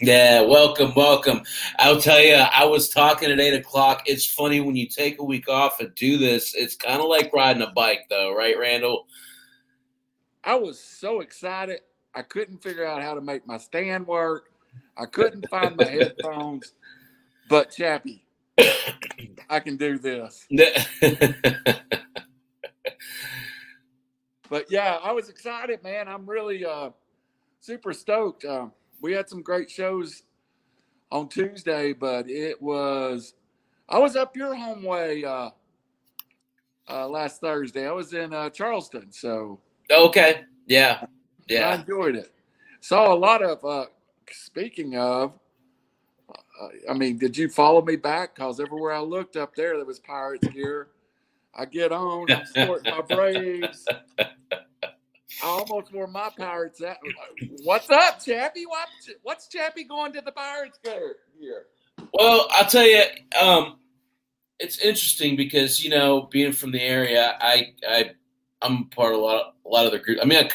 Yeah, welcome, welcome. I'll tell you, I was talking at eight o'clock. It's funny when you take a week off and do this. It's kind of like riding a bike, though, right, Randall? I was so excited. I couldn't figure out how to make my stand work. I couldn't find my headphones. But Chappie, I can do this. but yeah, I was excited, man. I'm really uh, super stoked. Uh, we had some great shows on Tuesday, but it was I was up your home way uh, uh, last Thursday. I was in uh, Charleston, so okay, yeah, yeah, I enjoyed it. Saw a lot of. Uh, speaking of, uh, I mean, did you follow me back? Cause everywhere I looked up there, there was Pirates gear. I get on, I'm sporting my Braves. Almost wore my Pirates. That, what's up, Chappie? What's, Chappie going to the Pirates here? Well, I'll tell you, um, it's interesting because you know, being from the area, I I I'm part of a lot of, a lot of the group. I mean, I,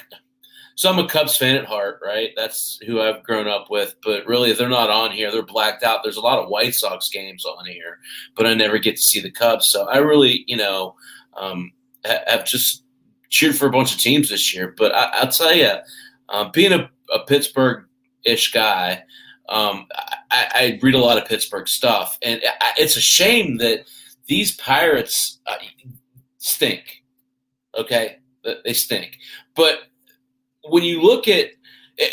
so I'm a Cubs fan at heart, right? That's who I've grown up with. But really, they're not on here, they're blacked out. There's a lot of White Sox games on here, but I never get to see the Cubs. So I really, you know, um, have just cheered for a bunch of teams this year. But I, will tell you, uh, being a, a Pittsburgh-ish guy, um, I, I, read a lot of Pittsburgh stuff, and it's a shame that these Pirates uh, stink. Okay, they stink, but when you look at eh,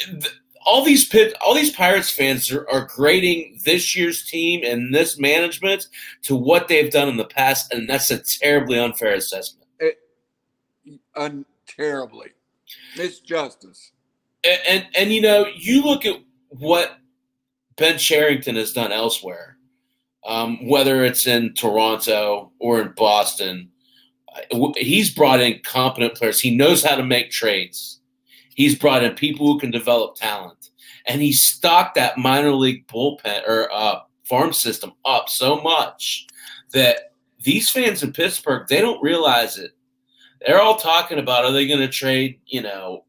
all these pit, all these Pirates fans are, are, grading this year's team and this management to what they've done in the past, and that's a terribly unfair assessment. Un, terribly misjustice. And, and and you know, you look at what Ben Cherington has done elsewhere, um, whether it's in Toronto or in Boston. Uh, he's brought in competent players. He knows how to make trades He's brought in people who can develop talent, and he stocked that minor league bullpen or uh, farm system up so much that these fans in Pittsburgh they don't realize it. They're all talking about are they going to trade, you know,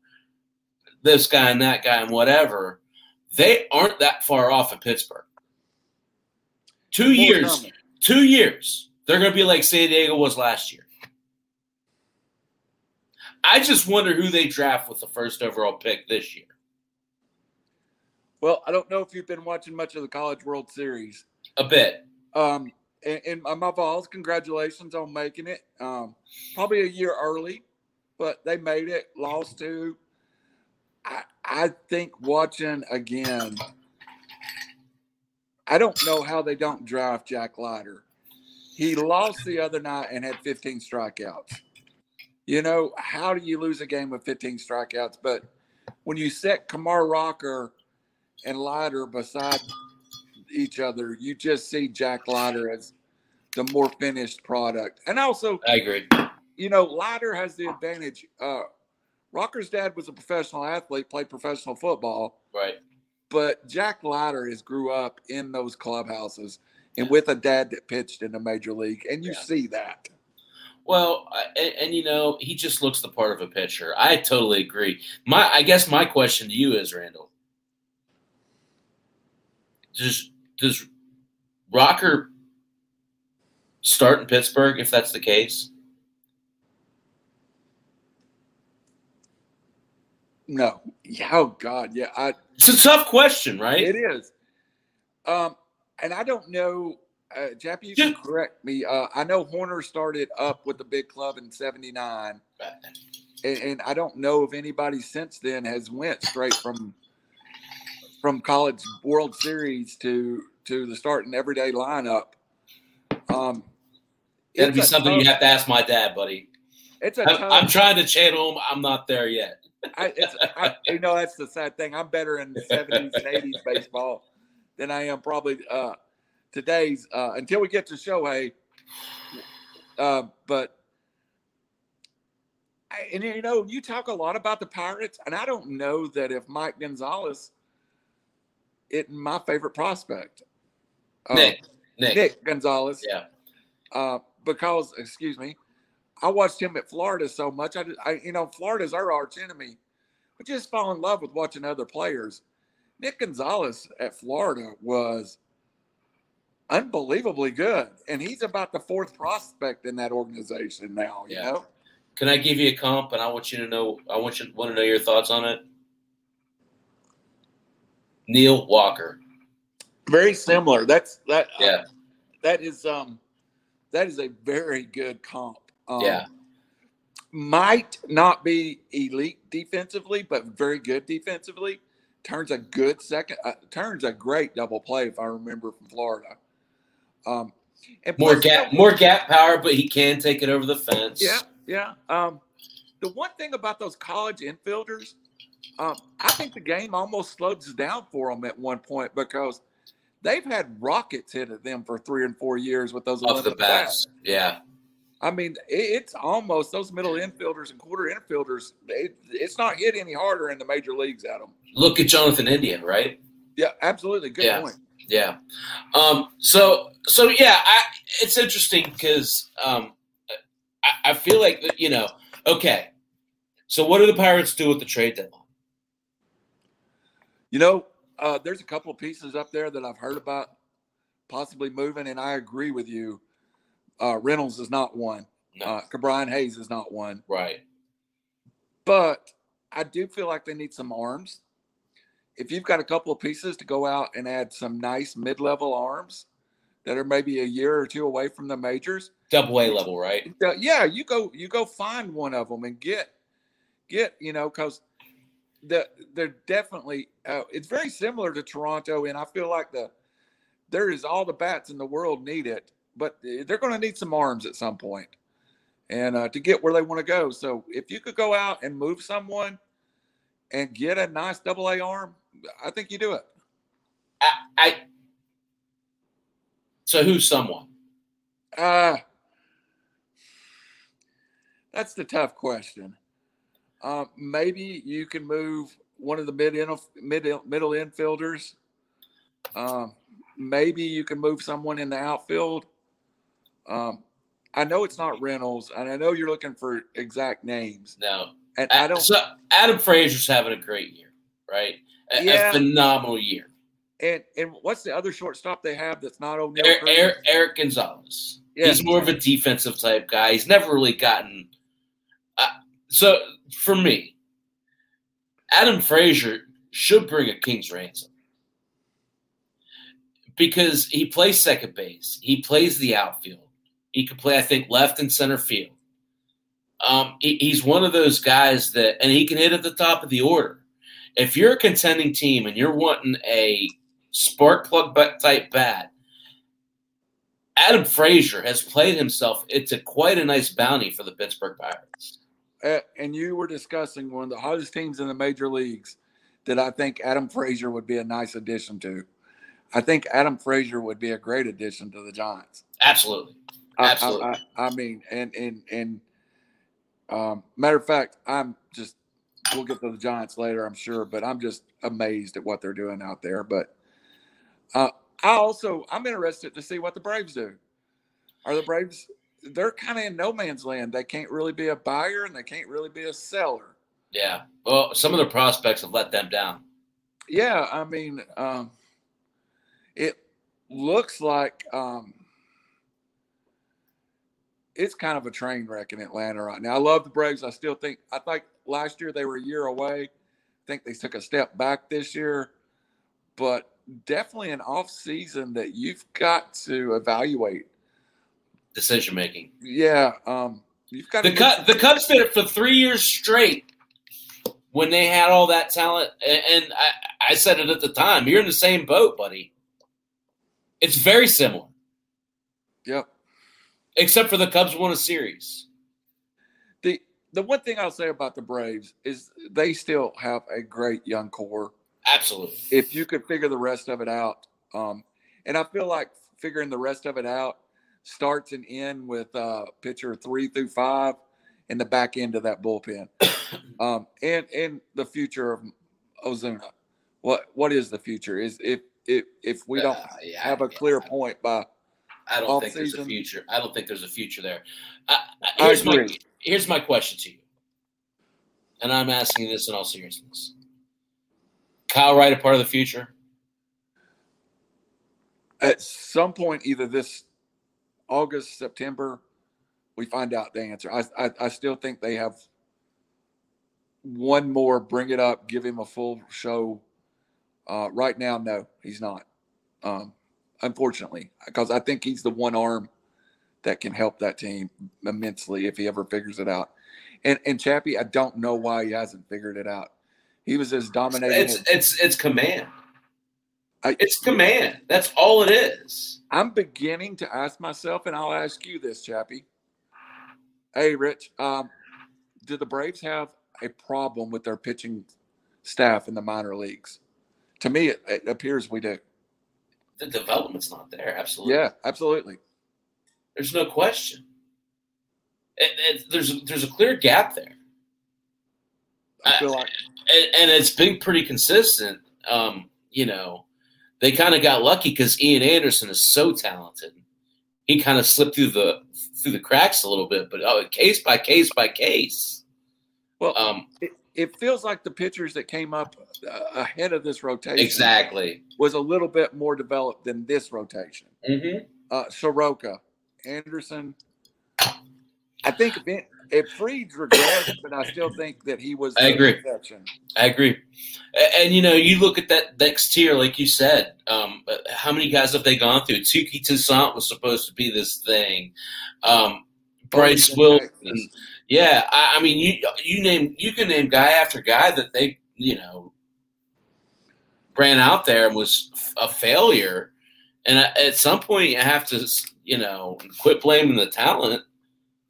this guy and that guy and whatever. They aren't that far off in Pittsburgh. Two years, two years, they're going to be like San Diego was last year. I just wonder who they draft with the first overall pick this year. Well, I don't know if you've been watching much of the College World Series. A bit. Um, and, and my Vols, congratulations on making it. Um, probably a year early, but they made it. Lost to. I, I think watching again. I don't know how they don't draft Jack Leiter. He lost the other night and had 15 strikeouts. You know, how do you lose a game with 15 strikeouts? But when you set Kumar Rocker and Leiter beside each other, you just see Jack Leiter as the more finished product. And also, I agree. You know, Leiter has the advantage. Uh, Rocker's dad was a professional athlete, played professional football. Right. But Jack Leiter has grew up in those clubhouses and with a dad that pitched in the major league, and you yeah. see that. Well, and, and, you know, he just looks the part of a pitcher. I totally agree. My, I guess my question to you is, Randall, does does Rocker start in Pittsburgh if that's the case? No. Oh God, yeah. I, it's a tough question, right? It is. Um, and I don't know uh, Jeff, you can correct me. Uh, I know Horner started up with the big club in '79, and, and, I don't know if anybody since then has went straight from from college World Series to to the starting everyday lineup. Um, That'd be something tough, you have to ask my dad, buddy. It's a. I'm, I'm trying to channel him. I'm not there yet. I, I, you know, that's the sad thing. I'm better in the 70s and 80s baseball than I am probably uh, today's uh, until we get to Shohei. Uh, but and you know, you talk a lot about the Pirates, and I don't know that if Mike Gonzalez, it my favorite prospect, uh, Nick, Nick, Nick Gonzalez, yeah, uh, because excuse me, I watched him at Florida so much. I, I you know, Florida's our arch enemy. We just fall in love with watching other players. Nick Gonzalez at Florida was unbelievably good, and he's about the fourth prospect in that organization now. You Yeah. know, Can I give you a comp? And I want you to know. I want you want to know your thoughts on it. Neil Walker. Very similar. That's that. Yeah. that is um, that is a very good comp. Um, Yeah. might not be elite defensively, but very good defensively. Turns a good second. Uh, turns a great double play if I remember from Florida. Um, and More plus- gap, more gap power, but he can take it over the fence. Yeah, yeah. Um, the one thing about those college infielders, um, I think the game almost slows down for them at one point because they've had rockets hit at them for three and four years with those off the bats. Yeah, I mean, it's almost those middle infielders and quarter infielders. It, it's not hit any harder in the major leagues at them. look at Jonathan India, right? Yeah, absolutely. Good Yeah. point. Yeah. Um, so so yeah, I, it's interesting because um, I, I feel like you know. Okay, so what do the Pirates do with the trade deadline? You know, uh, there's a couple of pieces up there that I've heard about possibly moving, and I agree with you. Uh, Reynolds is not one. No, Uh, Ke'Bryan Hayes is not one. right. But I do feel like they need some arms. If you've got a couple of pieces to go out and add some nice mid-level arms that are maybe a year or two away from the majors, Double A level, right? yeah, you go you go find one of them and get get you know because the they're definitely uh, it's very similar to Toronto, and I feel like the there is all the bats in the world need it, but they're going to need some arms at some point, and uh, to get where they want to go. So if you could go out and move someone and get a nice double A arm, I think you do it. I, I so who's someone? Uh that's the tough question. Uh, maybe you can move one of the mid mid middle infielders. Um, maybe you can move someone in the outfield. Um, I know it's not Reynolds, and I know you're looking for exact names, No, and I don't. So Adam Frazier's having a great year, right? A, Yeah. a phenomenal year. And and what's the other shortstop they have that's not O'Neil? Eric, Cruz? Eric, Erik Gonzalez. Yeah. He's more of a defensive type guy. He's never really gotten. So for me, Adam Frazier should bring a king's ransom because he plays second base. He plays the outfield. He could play, I think, left and center field. Um, he- he's one of those guys that, and he can hit at the top of the order. If you're a contending team and you're wanting a spark plug type bat, Adam Frazier has played himself into quite a nice bounty for the Pittsburgh Pirates. And you were discussing one of the hottest teams in the major leagues that I think Adam Frazier would be a nice addition to. I think Adam Frazier would be a great addition to the Giants. Absolutely. I- I- Absolutely. I, I, mean, and and and um, matter of fact, I'm just we'll get to the Giants later, I'm sure, but I'm just amazed at what they're doing out there. But uh, I also I'm interested to see what the Braves do. Are the Braves? They're kind of in no man's land. They can't really be a buyer and they can't really be a seller. Yeah. Well, some of the prospects have let them down. Yeah, I mean, um, it looks like um, it's kind of a train wreck in Atlanta right now. I love the Braves. I still think I think last year they were a year away. I think they took a step back this year, but definitely an off season that you've got to evaluate. Decision making. Yeah, um, you've got The Cubs, the Cubs did it for three years straight when they had all that talent, and, and I, I said it at the time. You're in the same boat, buddy. It's very similar, Yep. except for the Cubs won a series. The the one thing I'll say about the Braves is they still have a great young core. Absolutely. if you could figure the rest of it out. Um, and I feel like figuring the rest of it out starts and end with uh, pitcher three through five in the back end of that bullpen, um, and and the future of Ozuna. What what is the future? Is if if if we don't Uh, yeah, have a clear point by I don't think there's a future. I don't think there's a future there. Uh, I here's my here's my question to you, and I'm asking this in all seriousness. Kyle Wright a part of the future? At some point, either this August, September, we find out the answer. I, I, I still think they have one more, bring it up, give him a full show. Uh, right now, no, he's not. Um, unfortunately, because I think he's the one arm that can help that team immensely if he ever figures it out. And and Chappie, I don't know why he hasn't figured it out. He was as dominating. It's it's it's command. I- it's command. That's all it is. I'm beginning to ask myself, and I'll ask you this, Chappie. Hey, Rich, um, do the Braves have a problem with their pitching staff in the minor leagues? To me, it, it appears we do. The development's not there. Absolutely. Yeah, absolutely. There's no question. It, there's there's a clear gap there, I feel like and, and it's been pretty consistent. Um, you know, they kind of got lucky because Ian Anderson is so talented. He kind of slipped through the through the cracks a little bit, but oh, case by case by case. well, Um, it, it feels like the pitchers that came up uh, ahead of this rotation exactly. was a little bit more developed than this rotation. Mm-hmm. Uh, Soroka, Anderson. I think it, if Fried's regressed, but I still think that he was. I agree. exception. I agree. A- And, you know, you look at that next tier, like you said. Um, how many guys have they gone through? Touki Toussaint was supposed to be this thing. Um, Bryce Texas. Wilson. Yeah, I, I mean, you you name you can name guy after guy that they you know ran out there and was a failure. And at at some point, you have to you know quit blaming the talent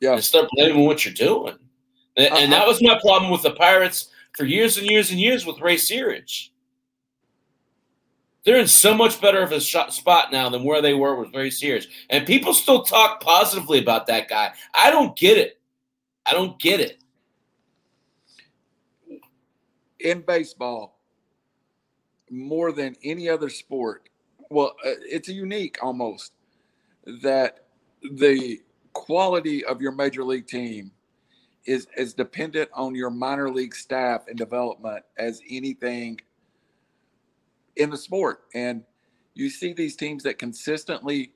Yeah. and start blaming what you're doing. And, and that was my problem with the Pirates for years and years and years with Ray Searage. They're in so much better of a shot, spot now than where they were with Ray Searage, and people still talk positively about that guy. I don't get it. I don't get it. in baseball more than any other sport well uh, it's unique almost that the quality of your major league team is as dependent on your minor league staff and development as anything in the sport and you see these teams that consistently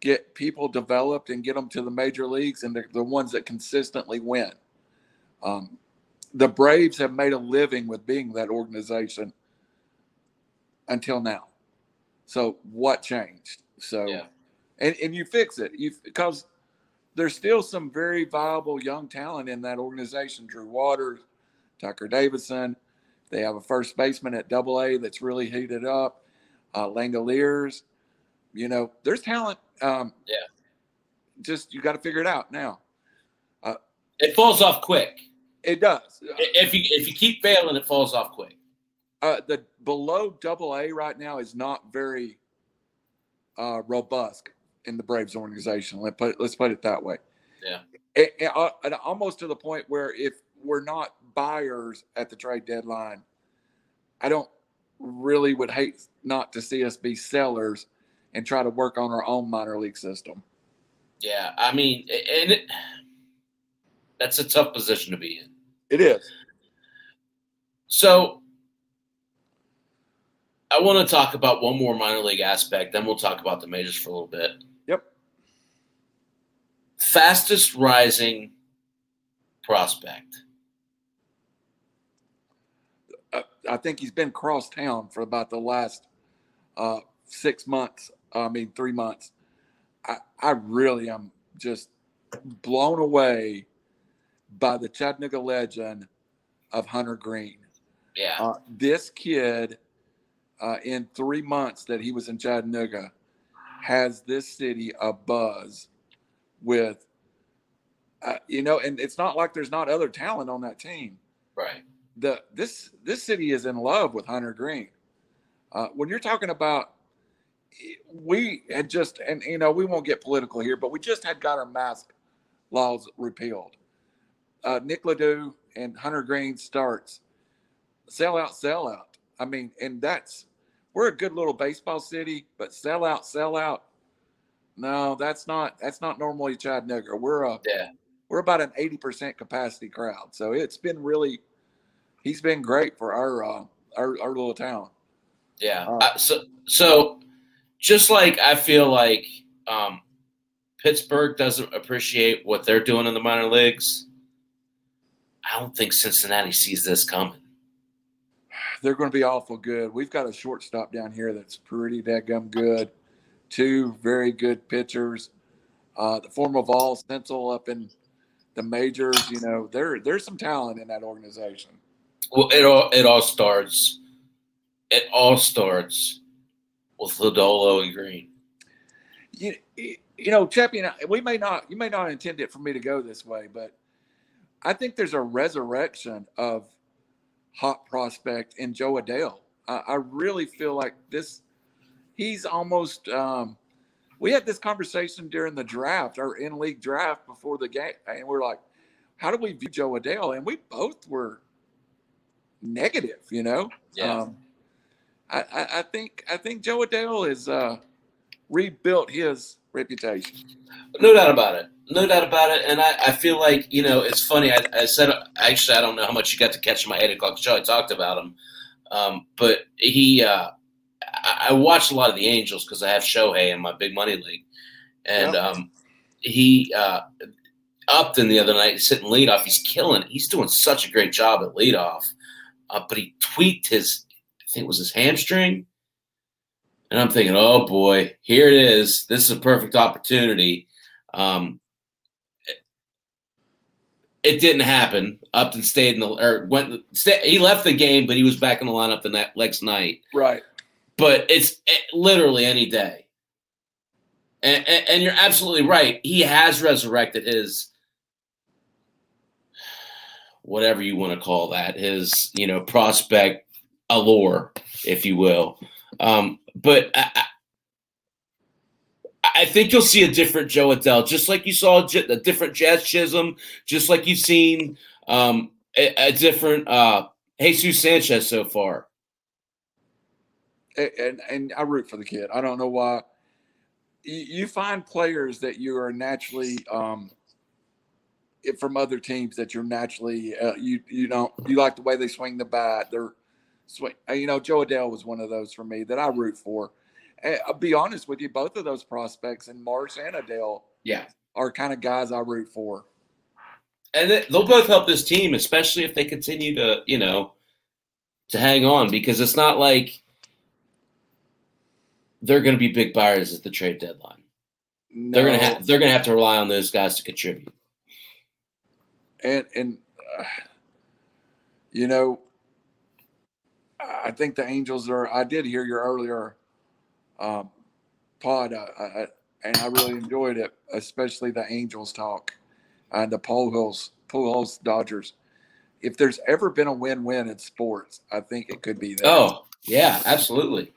get people developed and get them to the major leagues and they're the ones that consistently win um, the Braves have made a living with being that organization until now. So what changed? So Yeah. and, and you fix it. You because there's still some very viable young talent in that organization. Drew Waters, Tucker Davidson. They have a first baseman at double A that's really heated up. Uh, Langoliers. You know, there's talent. Um, Yeah. Just you got to figure it out now. It falls off quick. It does. If you if you keep failing, it falls off quick. uh, the below double A right now is not very uh, robust in the Braves organization. Let put let's put it that way. Yeah. And, and, uh, and almost to the point where if we're not buyers at the trade deadline, I don't really would hate not to see us be sellers and try to work on our own minor league system. Yeah, I mean, and it, that's a tough position to be in. It is. So I want to talk about one more minor league aspect, then we'll talk about the majors for a little bit. Fastest rising prospect. I, I think he's been cross town for about the last uh, six months. I mean, three months. I, I really am just blown away by the Chattanooga legend of Hunter Greene. Yeah. Uh, this kid, uh, in three months that he was in Chattanooga, has this city a buzz with, uh, you know, and it's not like there's not other talent on that team right. the this this city is in love with Hunter Greene. Uh, when you're talking about, we had just and you know we won't get political here, but we just had got our mask laws repealed. Uh, Nick Lodolo and Hunter Greene starts sell out, sell out. I mean, and that's we're a good little baseball city, but sell out, sell out. No, that's not that's not normally Chattanooga. We're a Yeah. we're about an 80% capacity crowd. So it's been really he's been great for our uh, our, our little town. Yeah. Uh, so so just like I feel like um, Pittsburgh doesn't appreciate what they're doing in the minor leagues. I don't think Cincinnati sees this coming. They're going to be awful good. We've got a shortstop down here that's pretty gum good. Two very good pitchers. Uh, the former Vol Senzel up in the majors. You know, there there's some talent in that organization. Well, it all it all starts. It all starts with Lodolo and Greene. You, you know, Chappie, we may not, you may not intend it for me to go this way, but I think there's a resurrection of hot prospect in Jo Adell. I, I really feel like this, he's almost, um, we had this conversation during the draft, our in league draft before the game, and we're like, how do we view Jo Adell? And we both were negative, you know? Yeah. Um, I, I, I, think I think Jo Adell has uh, rebuilt his reputation. No doubt about it. No doubt about it. And I, I feel like, you know, it's funny. I, I, said, actually, I don't know how much you got to catch in my 8 o'clock show. I talked about him. Um, but he, uh, I, watched a lot of the Angels because I have Shohei in my big money league. And yep. um, he, uh, Upton the other night, he's hitting leadoff. He's killing it. He's doing such a great job at leadoff. Uh, but he tweaked his, I think it was his hamstring and I'm thinking, oh boy, here it is. This is a perfect opportunity. Um, it, it didn't happen. Upton stayed in the or went. Stay, he left the game, but he was back in the lineup the next night. Right. But it's it, literally any day. And, and, and you're absolutely right. He has resurrected his whatever you want to call that, his you know prospect allure, if you will. Um, but I, I, think you'll see a different Jo Adell, just like you saw a different Jazz Chisholm, just like you've seen um, a, a, different uh, Jesus Sanchez so far. And, and, I root for the kid. I don't know why. You, find players that you are naturally um, from other teams that you're naturally uh, you you don't you like the way they swing the bat. They're swing. Uh, you know, Jo Adell was one of those for me that I root for. And I'll be honest with you, both of those prospects and Marsh and Adell, yeah, are kind of guys I root for. And they'll both help this team, especially if they continue to, you know, to hang on because it's not like they're going to be big buyers at the trade deadline. No. They're going to have they're going to have to rely on those guys to contribute. And and uh, you know, I think the Angels are. I did hear your earlier um, pod, uh, I, and I really enjoyed it, especially the Angels talk and the Pujols, Pujols Dodgers. If there's ever been a win-win in sports, I think it could be that. Oh yeah, absolutely.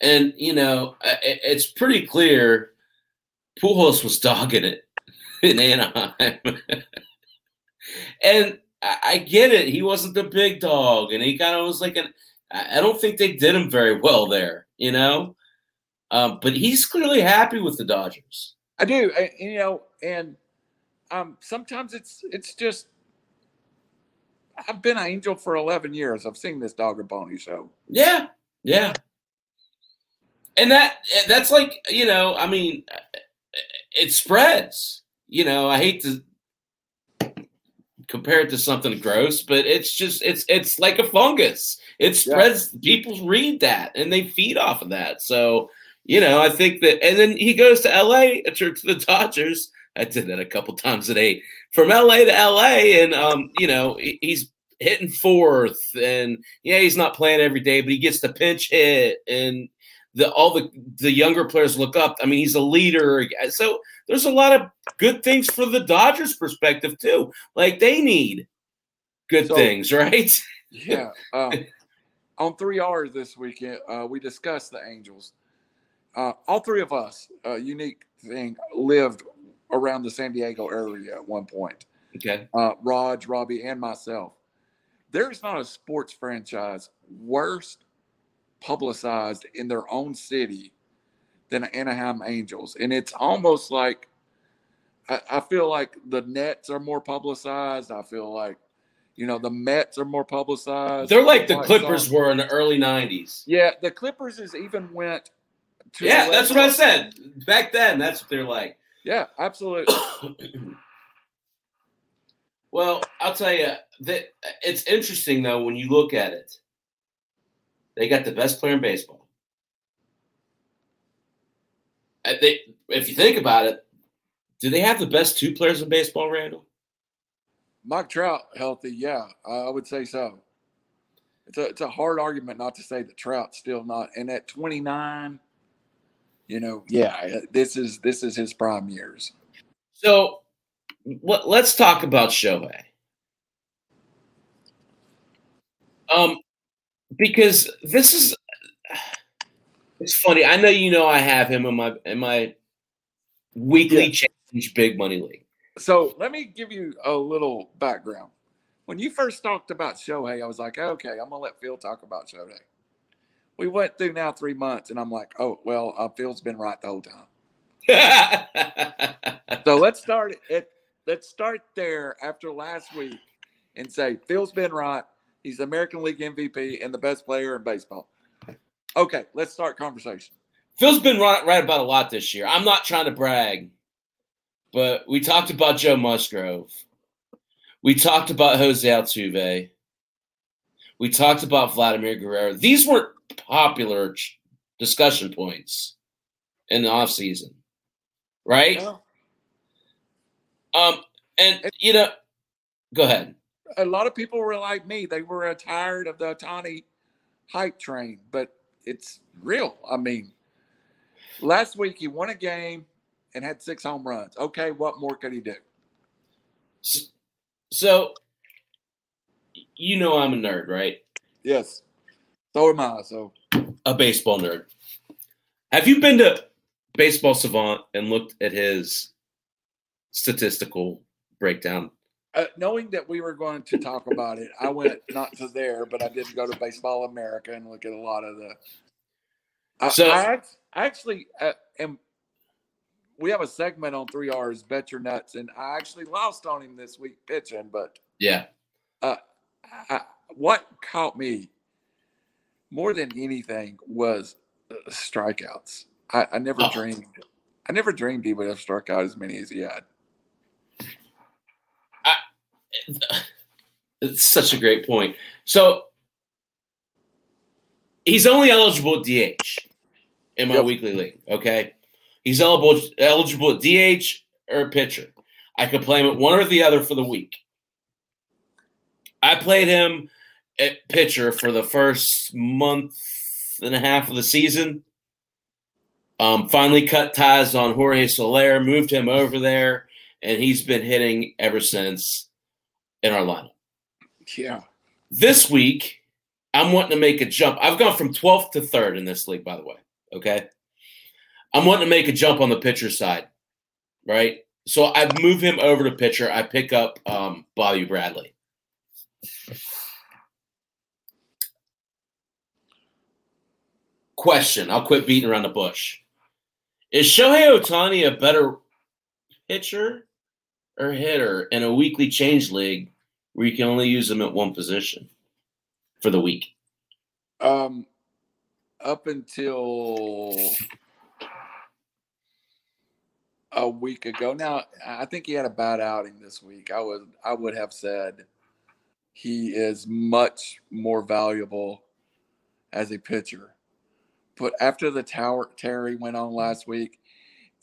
And you know, it's pretty clear Pujols was dogging it in Anaheim, and I get it. He wasn't the big dog, and he kind of was like an I don't think they did him very well there, you know. Um, but he's clearly happy with the Dodgers. I do, I, you know, and um, sometimes it's it's just I've been an angel for eleven years. I've seen this dog and pony show. Yeah, yeah, and that that's like you know, I mean, it spreads. You know, I hate to compare it to something gross, but it's just it's it's like a fungus. It spreads. Yeah. People read that and they feed off of that. So you know, I think that, and then he goes to L.A. to the Dodgers. I did that a couple times a day from L.A. to L.A. and um, you know, he's hitting fourth, and yeah, he's not playing every day, but he gets the pinch hit and the all the the younger players look up. I mean, he's a leader. So there's a lot of good things for the Dodgers perspective too. Like they need good so, things, right? yeah. Um, on three R's this weekend, uh, we discussed the Angels. Uh, all three of us, uh, unique thing, lived around the San Diego area at one point. Okay. Uh, Raj, Robbie, and myself. There's not a sports franchise worst publicized in their own city than Anaheim Angels. And it's almost like I, I, feel like the Nets are more publicized. I feel like, You know, the Mets are more publicized. They're like the Clippers were in the early '90s. Yeah, the Clippers is even went. To Yeah, that's what I said back then. That's what they're like. Yeah, absolutely. well, I'll tell you that it's interesting though when you look at it. They got the best player in baseball. They, if you think about it, do they have the best two players in baseball, Randall? Mike Trout healthy, yeah, I would say so. It's a it's a hard argument not to say that Trout's still not. And at 29, you know, yeah, this is this is his prime years. So let, let's talk about Shohei. Um, because this is it's funny. I know you know I have him in my in my weekly Yeah. change big money league. So let me give you a little background. When you first talked about Shohei, I was like, okay, I'm gonna let Phil talk about Shohei. We went through now three months, and I'm like, oh well, uh, Phil's been right the whole time. So let's start it. Let's start there after last week and say Phil's been right. He's the American League MVP and the best player in baseball. Okay, let's start conversation. Phil's been right, right about a lot this year. I'm not trying to brag, but we talked about Joe Musgrove. We talked about Jose Altuve. We talked about Vladimir Guerrero. These weren't popular discussion points in the offseason, right? Well, Um, and you know, go ahead. A lot of people were like me. They were uh, tired of the Ohtani hype train, but it's real. I mean, last week he won a game and had six home runs. Okay, what more could he do? So, you know, I'm a nerd, right? Yes. So am I. So a baseball nerd. Have you been to Baseball Savant and looked at his statistical breakdown? Uh, knowing that we were going to talk about it, I went not to there, but I did go to Baseball America and look at a lot of the. I, So- I, I actually uh, am. We have a segment on three R's, bet your nuts, and I actually lost on him this week pitching. But Yeah. I, what caught me more than anything was uh, strikeouts. I, I never Oh. dreamed. I never dreamed he would have struck out as many as he had. It's such a great point. So he's only eligible at DH in my Yep. weekly league. Okay. He's eligible eligible at DH or pitcher. I could play him at one or the other for the week. I played him at pitcher for the first month and a half of the season. Um, finally cut ties on Jorge Soler, moved him over there, and he's been hitting ever since in our lineup. Yeah. This week, I'm wanting to make a jump. I've gone from 12th to 3rd in this league, by the way. Okay. I'm wanting to make a jump on the pitcher side, right? So I move him over to pitcher. I pick up um, Bobby Bradley. Question I'll quit beating around the bush. Is Shohei Ohtani a better pitcher or hitter in a weekly change league where you can only use them at one position for the week? Um, up until a week ago. Now, I think he had a bad outing this week. I would I would have said he is much more valuable as a pitcher. But after the tower Terry went on last week,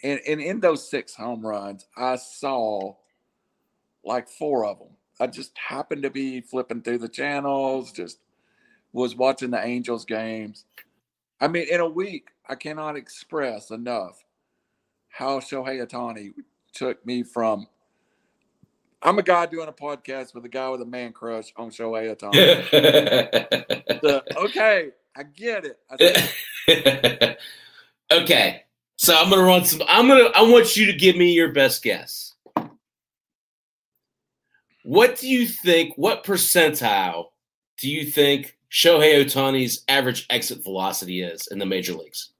and, and in those six home runs, I saw like four of them. I just happened to be flipping through the channels, just was watching the Angels games. I mean, in a week, I cannot express enough how Shohei Ohtani took me from. I'm a guy doing a podcast with a guy with a man crush on Shohei Ohtani. okay, I get it. I okay. So I'm gonna run some I'm gonna I want you to give me your best guess. What do you think, what percentile do you think Shohei Ohtani's average exit velocity is in the major leagues?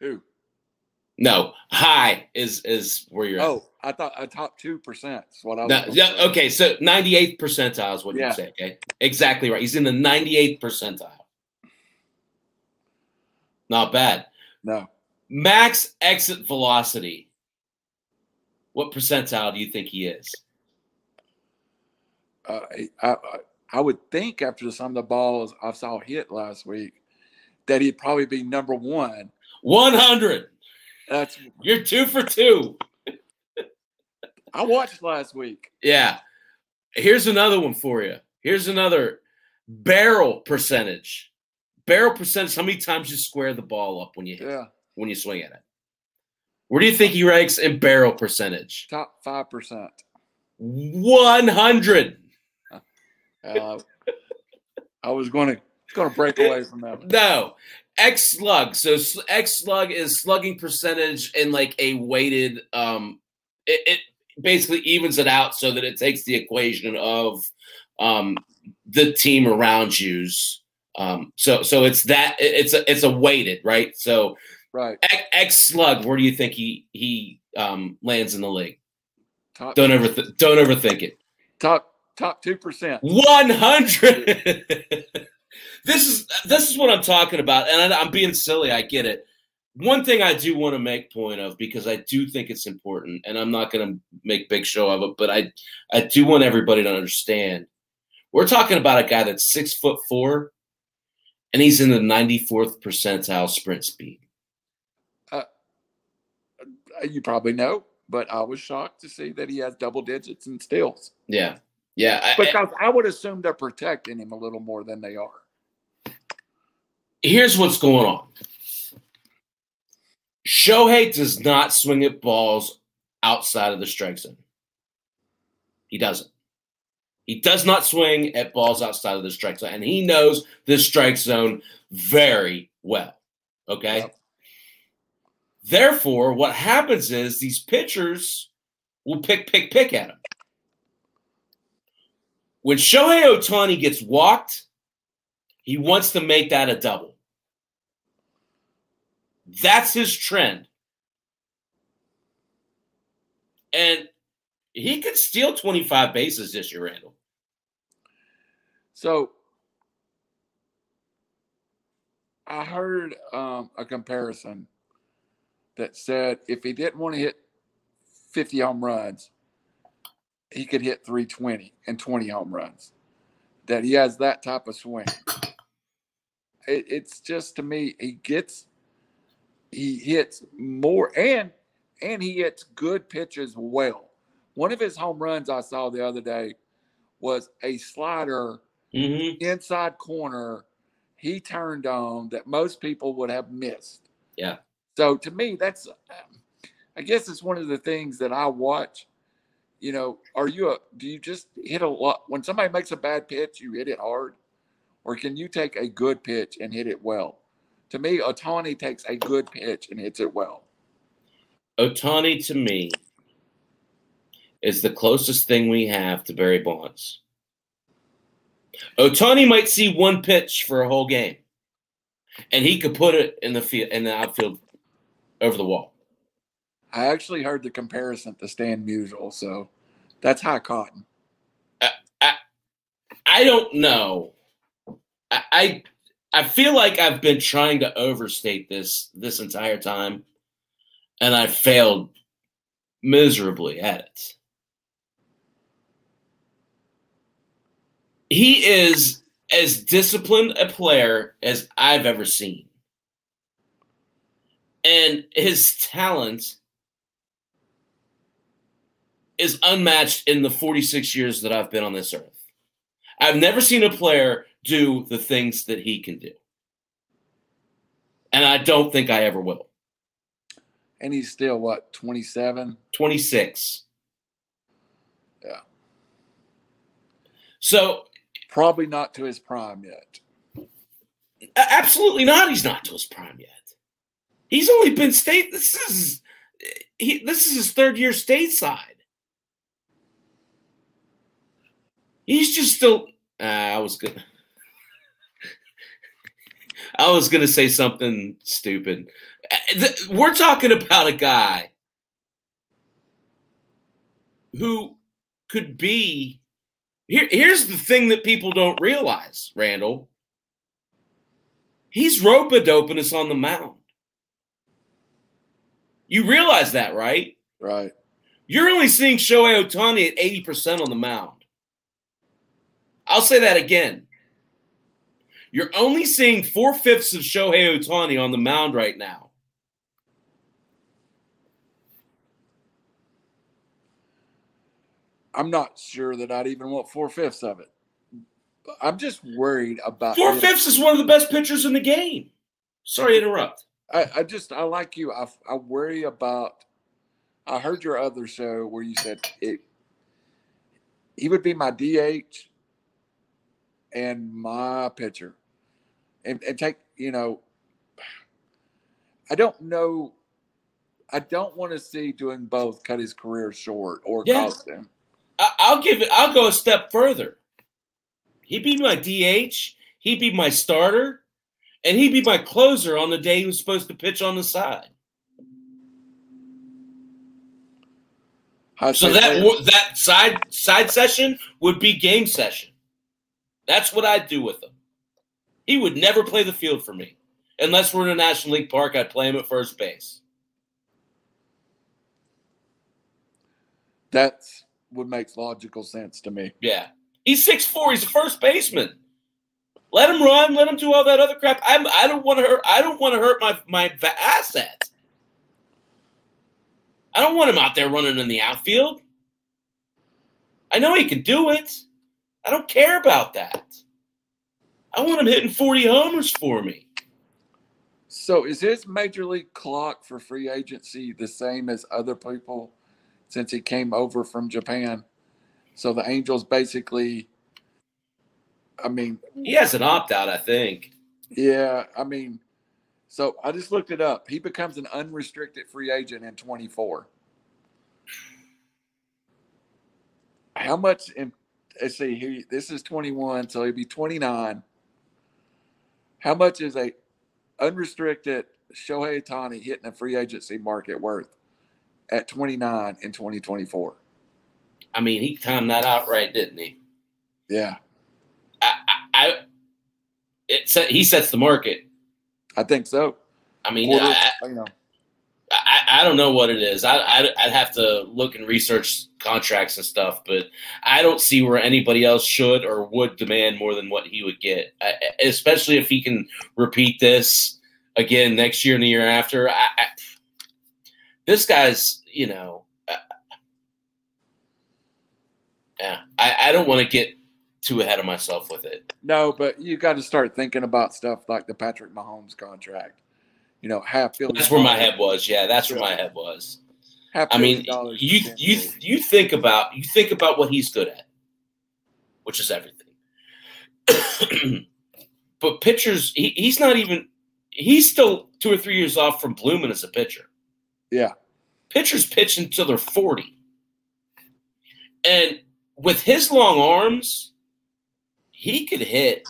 two. No, high is is where you're. Oh, I thought a top two percent is what I was. No, yeah, okay, so 98th percentile is what Yeah. you say. Okay, exactly right. He's in the 98th percentile. Not bad. No, Max exit velocity. What percentile do you think he is? uh, I, I I would think after some of the balls I saw hit last week that he'd probably be number one. 100. That's You're two for two. I watched last week. Yeah. Here's another one for you. Here's another barrel percentage. Barrel percentage. How many times you square the ball up when you hit, Yeah, when you swing at it? Where do you think he ranks in barrel percentage? top five percent. 100. Uh, I was going to going to break away from that. No. X slug. So X slug is slugging percentage in like a weighted um it, it basically evens it out so that it takes the equation of um the team around you's um so so it's that it's a it's a weighted, right? So Right, X, slug, where do you think he he um lands in the league? top Don't ever don't overthink it. top top two percent. 100 this is this is what i'm talking about and I, i'm being silly i get it one thing i do want to make point of because i do think it's important and i'm not going to make big show of it but i i do want everybody to understand we're talking about a guy that's six foot four and he's in the 94th percentile sprint speed Uh, you probably know, but I was shocked to see that he has double digits in steals yeah yeah I- I- because I would assume they're protecting him a little more than they are. here's what's going on. Shohei does not swing at balls outside of the strike zone. He doesn't. He does not swing at balls outside of the strike zone, and he knows this strike zone very well. Okay. Yep. Therefore, what happens is these pitchers will pick, pick, pick at him. When Shohei Ohtani gets walked, he wants to make that a double. That's his trend. And he could steal 25 bases this year, Randall. So I heard um, a comparison that said if he didn't want to hit 50 home runs, he could hit 320 and 20 home runs. That he has that type of swing. It, it's just to me, he gets, he hits more and and he hits good pitches well. One of his home runs I saw the other day was a slider Mm-hmm. inside corner he turned on that most people would have missed. Yeah. So to me, that's, I guess it's one of the things that I watch. You know, are you a, do you just hit a lot? When somebody makes a bad pitch, you hit it hard? Or can you take a good pitch and hit it well? To me, Ohtani takes a good pitch and hits it well. Ohtani to me is the closest thing we have to Barry Bonds. Ohtani might see one pitch for a whole game, and he could put it in the field in the outfield over the wall. I actually heard the comparison to Stan Musial, so that's high cotton. I I don't know. I, I I feel like I've been trying to overstate this this entire time, and I failed miserably at it. He is as disciplined a player as I've ever seen. And his talent is unmatched in the 46 years that I've been on this earth. I've never seen a player do the things that he can do. And I don't think I ever will. And he's still, what, 27? 26. Yeah. So, Probably not to his prime yet. absolutely not. He's not to his prime yet. He's only been state. This is he. This is his third year stateside. He's just still. Uh, I was good. I was to say something stupid. Uh, we're talking about a guy who could be. Here, here's the thing that people don't realize, Randall. He's rope doping us on the mound. You realize that, right? Right. You're only seeing Shohei Ohtani at 80% on the mound. I'll say that again. You're only seeing four fifths of Shohei Ohtani on the mound right now. I'm not sure that I'd even want four fifths of it. I'm just worried about four fifths is one of the best pitchers in the game. Sorry to interrupt. I, I just I like you. I, I worry about. I heard your other show where you said it. He would be my DH and my pitcher, and, and take you know. I don't know. I don't want to see doing both cut his career short or yeah. cost him. I'll give it. I'll go a step further. He'd be my DH. He'd be my starter, and he'd be my closer on the day he was supposed to pitch on the side. so that that side side session would be game session. That's what I'd do with him. He would never play the field for me. Unless we're in a National League park, I'd play him at first base. That would make logical sense to me. Yeah. He's six four. He's a first baseman. Let him run. Let him do all that other crap. I'm, I don't want to hurt. I don't want to hurt my my assets. I don't want him out there running in the outfield. I know he can do it. I don't care about that. I want him hitting 40 homers for me. So is his major league clock for free agency the same as other people since he came over from Japan? So the Angels basically I mean he has an opt out, I think. Yeah, I mean so I just looked it up. He becomes an unrestricted free agent in 24. How much in let's see, he this is 21, so he'd be 29. How much is a unrestricted Shohei Ohtani hitting a free agency market worth at 29 in 2024? I mean, he timed that out right, didn't he? Yeah. I, I, I it set, he sets the market. I think so. I mean, Quarter, I, you know, I, I don't know what it is. I, I would have to look and research contracts and stuff, but I don't see where anybody else should or would demand more than what he would get, I, especially if he can repeat this again next year and the year after. I, this guy's, you know, uh, yeah, I, I, don't want to get too ahead of myself with it. No, but you got to start thinking about stuff like the Patrick Mahomes contract you know, half billion. That's where my head was. Yeah, that's where my head was. Half I mean, you you you think about you think about what he's good at, which is everything. but pitchers, he, he's not even. He's still two or three years off from blooming as a pitcher. Yeah, pitchers pitch until they're forty, and with his long arms, he could hit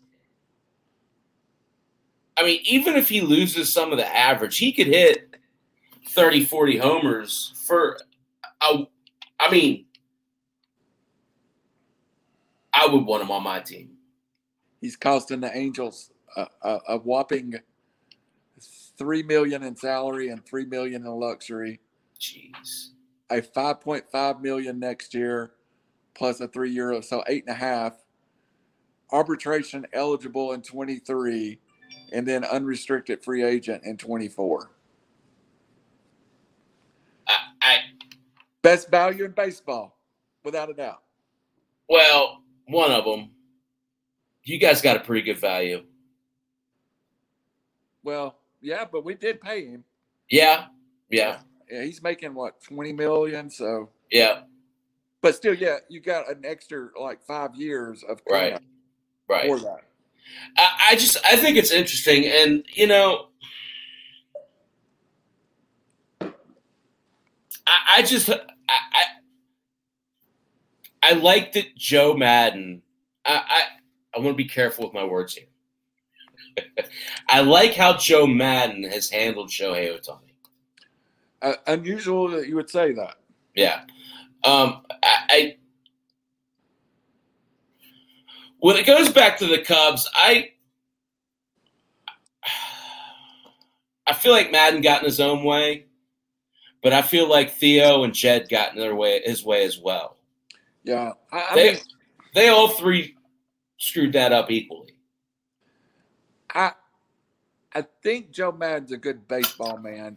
I mean, even if he loses some of the average, he could hit 30, 40 homers for, I mean, I would want him on my team. He's costing the Angels a, a, a whopping three million in salary and three million in luxury. Jeez. A five point five million next year, plus a three year, so eight and a half. Arbitration eligible in twenty three and then unrestricted free agent in 24. I, I best value in baseball, without a doubt. Well, one of them. You guys got a pretty good value. Well, yeah, but we did pay him. Yeah, yeah. Yeah, he's making what twenty million. So yeah, but still, yeah, you got an extra like five years of right, right for that. I, I just I think it's interesting, and you know, I, I just I, I, I like that Joe Maddon. I, I I want to be careful with my words here. I like how Joe Maddon has handled Shohei Ohtani. Uh, unusual that you would say that. Yeah. Um, I, I when it goes back to the Cubs, I I feel like Maddon got in his own way, but I feel like Theo and Jed got in their way his way as well. Yeah, I, I They mean, they all three screwed that up equally. I I think Joe Maddon's a good baseball man,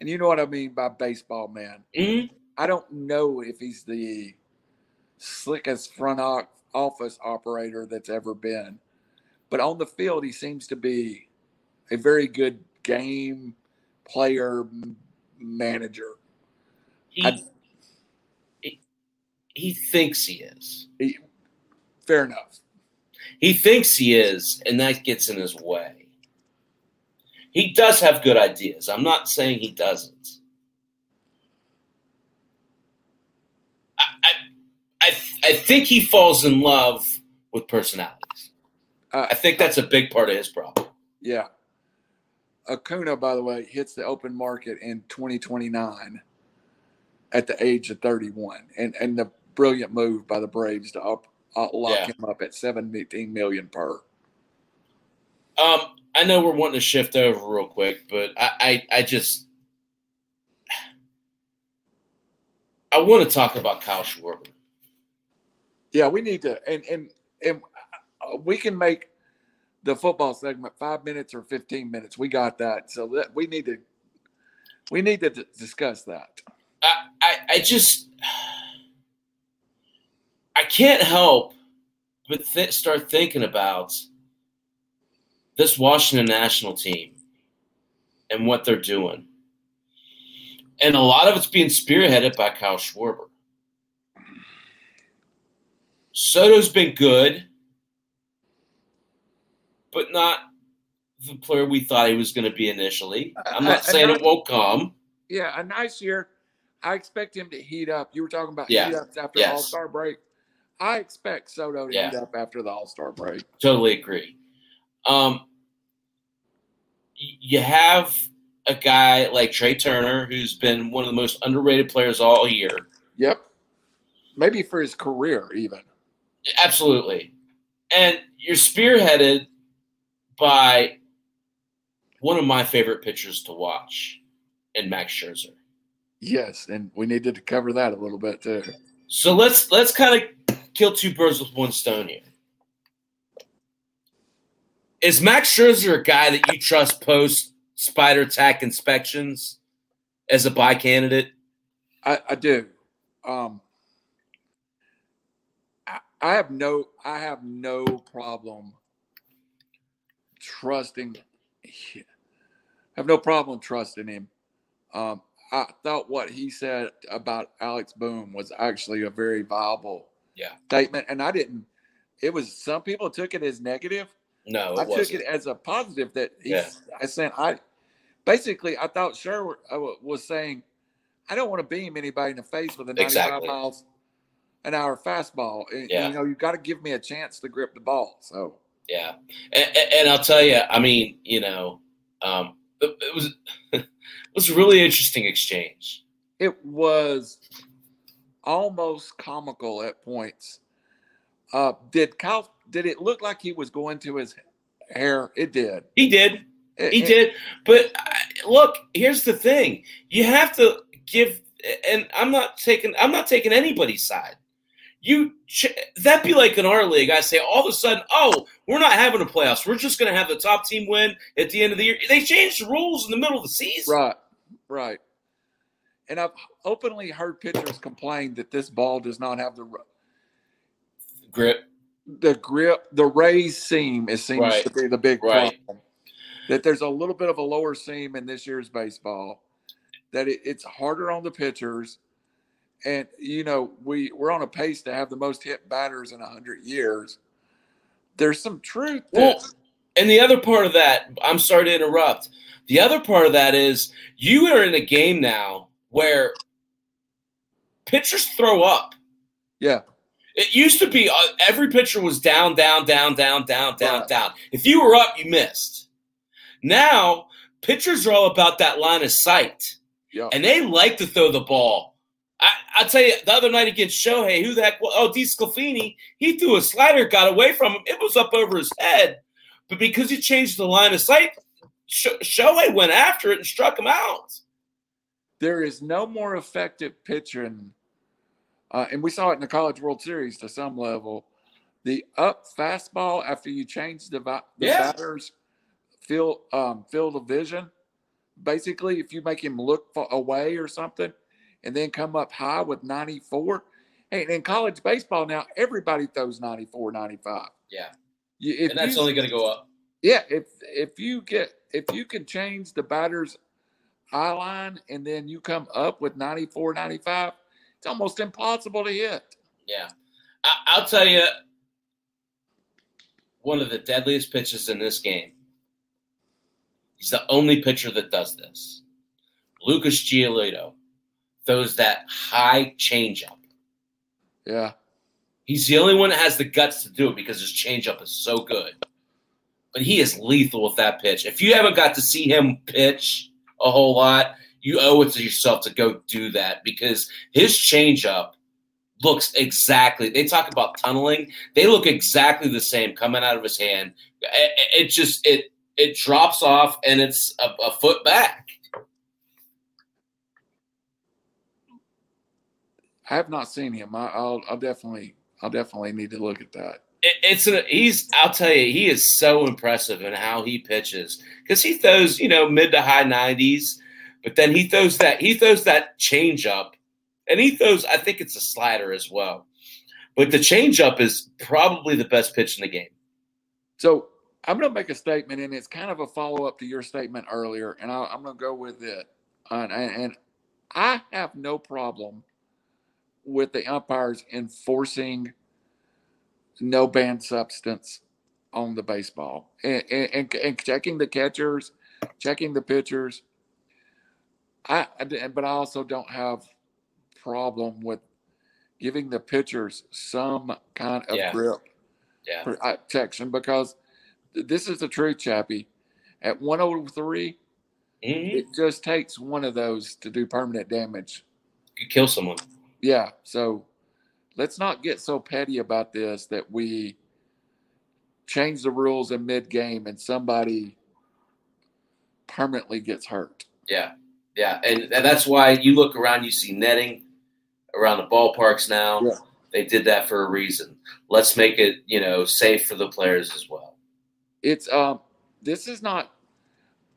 and you know what I mean by baseball man. Mhm. I don't know if he's the slickest front office operator that's ever been, but on the field he seems to be a very good game player manager. He, I- he he thinks he is. He, fair enough. He thinks he is, and that gets in his way. He does have good ideas. I'm not saying he doesn't. I, I, I, I think he falls in love with personalities. Uh, I think that's a big part of his problem. Yeah. Acuna, by the way, hits the open market in 2029 at the age of 31. And and the brilliant move by the Braves to up, uh, lock Yeah. him up at 17 million per. Um, I know we're wanting to shift over real quick, but I, I, I just I want to talk about Kyle Schwarber. Yeah, we need to and and and uh, we can make the football segment 5 minutes or 15 minutes. We got that. So that we need to we need to d- discuss that. I, I, I just I can't help but th- start thinking about this Washington national team and what they're doing. And a lot of it's being spearheaded by Kyle Schwarber. Soto's been good, but not the player we thought he was going to be initially. I'm not I- saying I- it won't come. Yeah, a nice year. I expect him to heat up. You were talking about Yeah. heat ups after Yes. All Star break. I expect Soto to Yeah. heat up after the All Star break. Totally agree. Um, you have a guy like Trea Turner, who's been one of the most underrated players all year. Yep. Maybe for his career, even. Absolutely. And you're spearheaded by one of my favorite pitchers to watch in Max Scherzer. Yes, and we needed to cover that a little bit too. So let's let's kind of kill two birds with one stone here. Is Max Scherzer a guy that you trust post spider tack inspections as a buy candidate? I, I do. Um, I, have no. I have no problem trusting. I have no problem trusting him. Um, I thought what he said about Alex Boone was actually a very viable Yeah. statement, and I didn't. It was some people took it as negative. No, I it took wasn't. it as a positive that he's. Yeah. I said I. Basically, I thought Sherwood uh, was saying, "I don't want to beam anybody in the face with a 95 Exactly. miles an hour fastball. And, Yeah. You know, you've got to give me a chance to grip the ball." So Yeah, and, and- I'll tell you, I mean, you know, um, it, it was it was a really interesting exchange. it was almost comical at points. Uh, did Kyle? Did it look like he was going to his hair? It did. He did, It- he did. But I- look, here's the thing: you have to give. And I'm not taking I'm not taking anybody's side. You ch- that'd be like in our league. I say all of a sudden, oh, we're not having a playoffs. We're just going to have the top team win at the end of the year. They changed the rules in the middle of the season. Right, right. And I've openly heard pitchers complain that this ball does not have the Grip. the grip, the raised seam. It seems Right. to be the big Right. problem. That there's a little bit of a lower seam in this year's baseball. That it, it's harder on the pitchers, and you know we we're on a pace to have the most hit batters in hundred years. There's some truth. Well, and the other part of that, I'm sorry to interrupt. The other part of that is you are in a game now where pitchers throw up. yeah, It used to be uh, every pitcher was down, down, down, down, down, down, Right. down. If you were up, you missed. Now pitchers are all about that line of sight, Yeah. and they like to throw the ball. I, I'll tell you, the other night against Shohei, who the heck? Oh, DeSclafani, he threw a slider, got away from him. It was up over his head, but because he changed the line of sight, Sho- Shohei went after it and struck him out. there is no more effective pitching, uh, and we saw it in the College World Series to some level. The up fastball after you change the, the Yeah. batter's field um, field of vision, basically, if you make him look away or something, and then come up high with 94. And in college baseball now, everybody throws 94, 95. Yeah, You, and that's you- only going to go up. yeah, if if you get if you can change the batter's eye line and then you come up with 94, 95, it's almost impossible to hit. Yeah, I, I'll tell you, one of the deadliest pitches in this game. He's the only pitcher that does this. Lucas Giolito throws that high changeup. Yeah. He's the only one that has the guts to do it because his changeup is so good. But he is lethal with that pitch. If you haven't got to see him pitch a whole lot, you owe it to yourself to go do that because his changeup looks exactly. They talk about tunneling. They look exactly the same coming out of his hand. It, it just it it drops off and it's a, a foot back. I have not seen him. I, I'll I'll definitely I'll definitely need to look at that. it, it's an he's I'll tell you he is so impressive in how he pitches because he throws you know mid to high nineties, but then he throws that he throws that change up, and he throws I think it's a slider as well, but the change up is probably the best pitch in the game. So I'm going to make a statement, and it's kind of a follow up to your statement earlier, and I, I'm going to go with it. And, and I have no problem with the umpires enforcing no banned substance on the baseball and, and, and, checking the catchers, checking the pitchers. I, but I also don't have problem with giving the pitchers some kind of Yeah. grip Yeah, protection because this is the truth, Chappie. At 103, Mhm. it just takes one of those to do permanent damage. could kill someone. Yeah. So let's not get so petty about this that we change the rules in mid game and somebody permanently gets hurt. Yeah, yeah, and, and that's why you look around, you see netting around the ballparks now. Yeah. They did that for a reason. Let's make it you know safe for the players as well. It's um this is not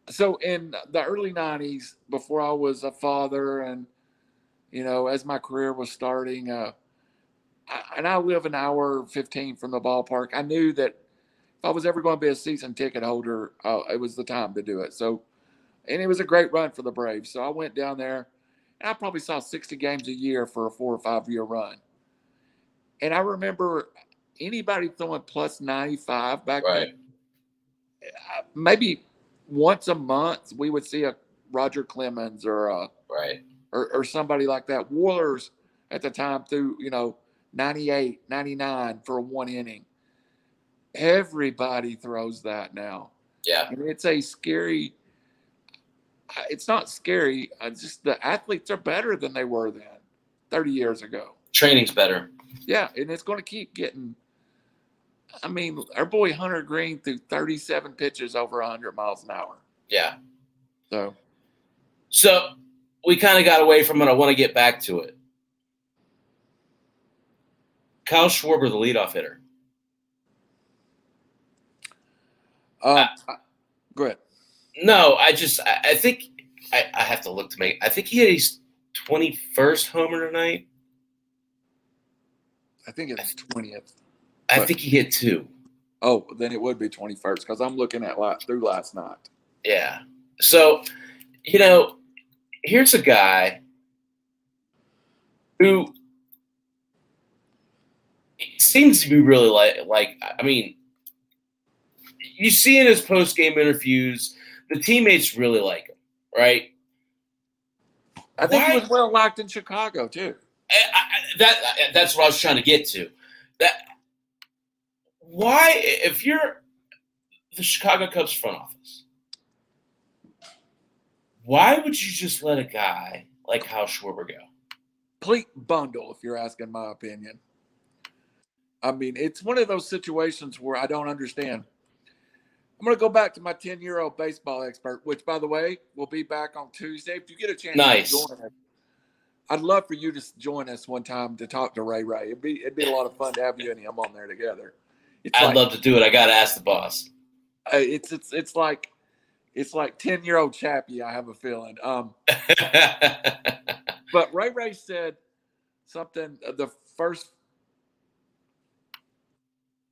so in the early 90s before I was a father and you know as my career was starting uh I, and I live an hour 15 from the ballpark I knew that if I was ever going to be a season ticket holder uh, it was the time to do it so and it was a great run for the Braves so I went down there and I probably saw 60 games a year for a 4 or 5 year run and I remember anybody throwing plus 95 back then Right. uh, maybe once a month we would see a Roger Clemens or a, Right. Or, or somebody like that. Wohlers at the time threw, you know, 98, 99 for one inning. Everybody throws that now. Yeah. And it's a scary, uh, it's not scary. Uh, just the athletes are better than they were then 30 years ago. Training's better. Yeah. And it's going to keep getting. I mean, our boy Hunter Greene threw 37 pitches over 100 miles an hour. Yeah. So, So we kind of got away from it. I want to get back to it. Kyle Schwarber, the leadoff hitter. uh, go ahead. No, I just I, I think I, I have to look to make. I think he had his twenty first homer tonight. I think it's 20th. I think he hit two. Oh, then it would be 21st because I'm looking at la- through last night. Yeah. So, you know, here's a guy who seems to be really like like I mean, you see in his post game interviews, the teammates really like him, right? I think Why- he was well locked in Chicago too. I, I, that that's what I was trying to get to. that why if you're the Chicago Cubs front office, why would you just let a guy like Kyle Schwarber go? Complete bundle, if you're asking my opinion. I mean, it's one of those situations where I don't understand. I'm going to go back to my 10 year old baseball expert, which, by the way, will be back on Tuesday. If you get a chance nice. to join us, I'd love for you to join us one time to talk to Ray Ray. It'd be, it'd be a lot of fun to have you and him on there together. It's I'd like, love to do it. I got to ask the boss. Uh, it's, it's, it's like, it's like 10 year old Chappie, I have a feeling. Um, but Ray Ray said something uh, the first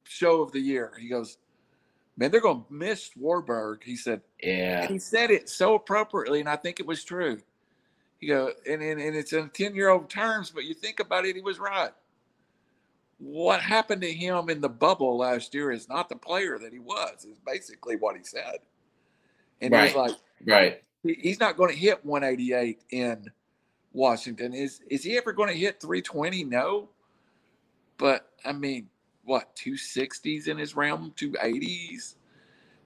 show of the year. He goes, man, they're going to miss Schwarber. He said, yeah. And he said it so appropriately, and I think it was true. He go, and, and, and it's in 10 year old terms, but you think about it, he was right. What happened to him in the bubble last year is not the player that he was, is basically what he said. And right. he was like, right. He's not going to hit 188 in Washington. Is is he ever going to hit 320? No. But I mean, what 260s in his realm, 280s,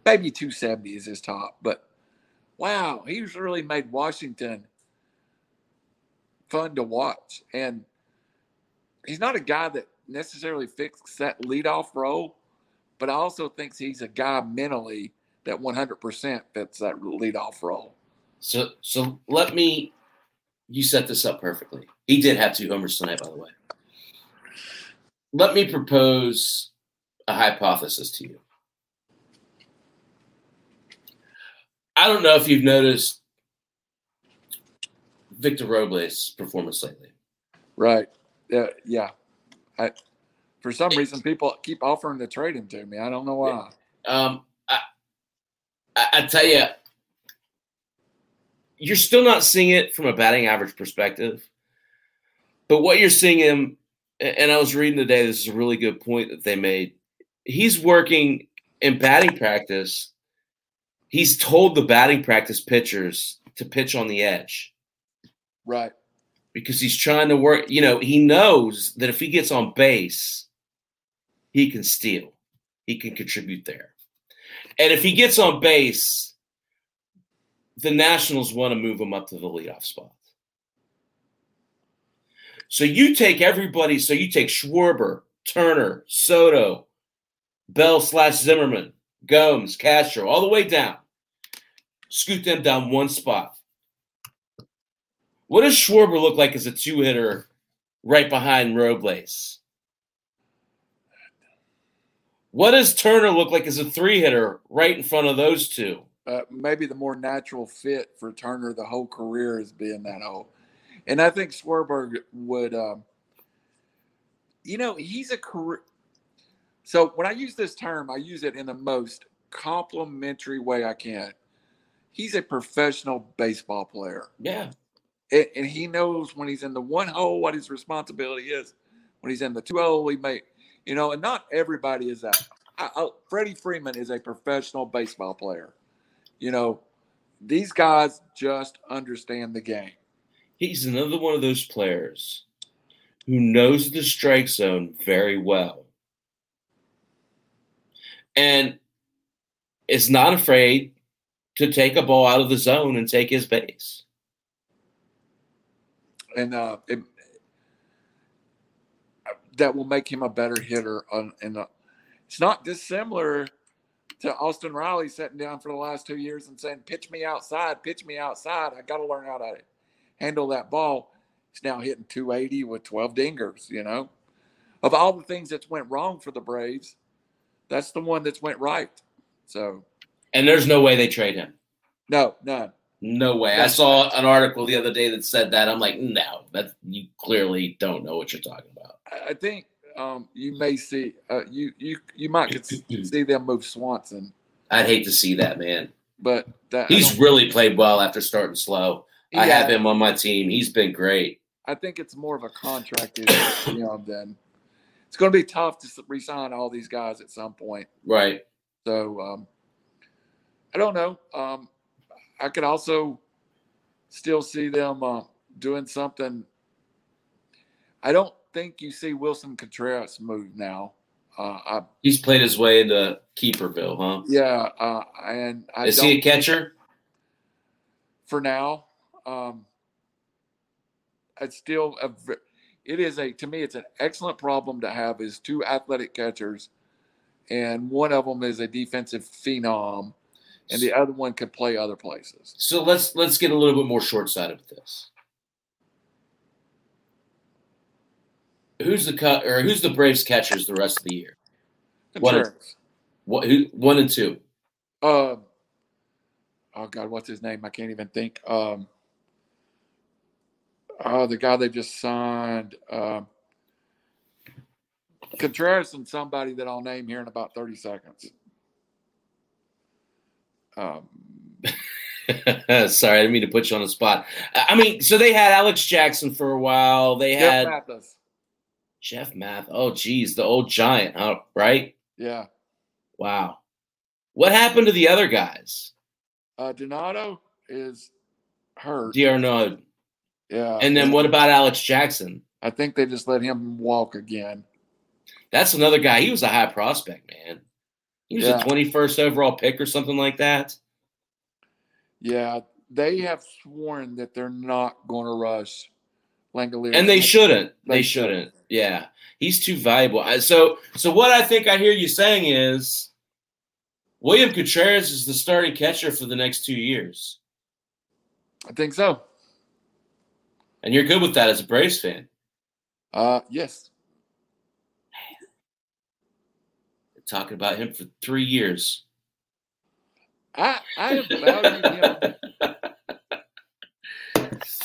maybe 270 is his top. But wow, he's really made Washington fun to watch. And he's not a guy that necessarily fixes that leadoff role, but I also thinks he's a guy mentally that 100% fits that leadoff role. So, so let me. You set this up perfectly. He did have two homers tonight, by the way let me propose a hypothesis to you. I don't know if you've noticed Victor Robles' performance lately. Right. Yeah. Yeah. I, for some reason, people keep offering to trade him to me. I don't know why. Um, I, I, tell you, you're still not seeing it from a batting average perspective, but what you're seeing him and I was reading today, this is a really good point that they made. He's working in batting practice. He's told the batting practice pitchers to pitch on the edge. Right. Because he's trying to work, you know, he knows that if he gets on base, he can steal, he can contribute there. And if he gets on base, the Nationals want to move him up to the leadoff spot. So you take everybody. So you take Schwarber, Turner, Soto, Bell slash Zimmerman, Gomes, Castro, all the way down. Scoot them down one spot. What does Schwarber look like as a two hitter right behind Robles? What does Turner look like as a three hitter right in front of those two? Uh, maybe the more natural fit for Turner the whole career has been that old and I think Schwarber would, um, you know, he's a career. So when I use this term, I use it in the most complimentary way I can. He's a professional baseball player. Yeah. And, and he knows when he's in the one hole what his responsibility is. When he's in the two hole, he may, you know, and not everybody is that. I, I, Freddie Freeman is a professional baseball player. You know, these guys just understand the game he's another one of those players who knows the strike zone very well and is not afraid to take a ball out of the zone and take his base. And uh, it, that will make him a better hitter. On, and uh, it's not dissimilar to Austin Riley sitting down for the last two years and saying, "Pitch me outside, pitch me outside. I got to learn how to handle that ball. He's now hitting 280 with 12 dingers, you know. Of all the things that's went wrong for the Braves, that's the one that's went right. So And there's no way they trade him. No, none. No way. I saw an article the other day that said that. I'm like, no, that you clearly don't know what you're talking about. I think um, you may see uh, you you you might see them move Swanson. I'd hate to see that, man. But that, he's really played well after starting slow. I have him on my team. He's been great. I think it's more of a contract issue you know, than it's going to be tough to resign all these guys at some point. Right. So um, I don't know. Um, I could also still see them uh, doing something. I don't. Think you see Wilson Contreras move now. Uh, I, He's played his way into Keeperville, huh? yeah, uh, and I Is don't he a catcher? for now. Um, it's still a. It is a to me. It's an excellent problem to have. Is two athletic catchers, and one of them is a defensive phenom, and the other one could play other places. So let's let's get a little bit more short sighted with this. Who's the cut or who's the Braves catchers the rest of the year? Contreras. What who one and two? Um, oh God, what's his name? I can't even think. Um, oh, the guy they just signed. Um, Contreras and somebody that I'll name here in about thirty seconds. Um, Sorry, I didn't mean to put you on the spot. I I mean, so they had Alex Jackson for a while. They Jeff had Mathis. Jeff Math. Oh, geez, the old giant, huh? Right? Yeah. Wow. What happened to the other guys? Uh, d'Arnaud is hurt. D'Arnaud. Yeah. And then what about Alex Jackson? I think they just let him walk again. That's another guy. He was a high prospect, man. He was Yeah. a 21st overall pick or something like that. Yeah. They have sworn that they're not going to rush Langeliers. And they shouldn't. They They shouldn't. Yeah. He's too valuable. So so what I think I hear you saying is William Contreras is the starting catcher for the next 2 years. I think so. And you're good with that as a Braves fan. Uh, yes. We're talking about him for 3 years. I I have valued him.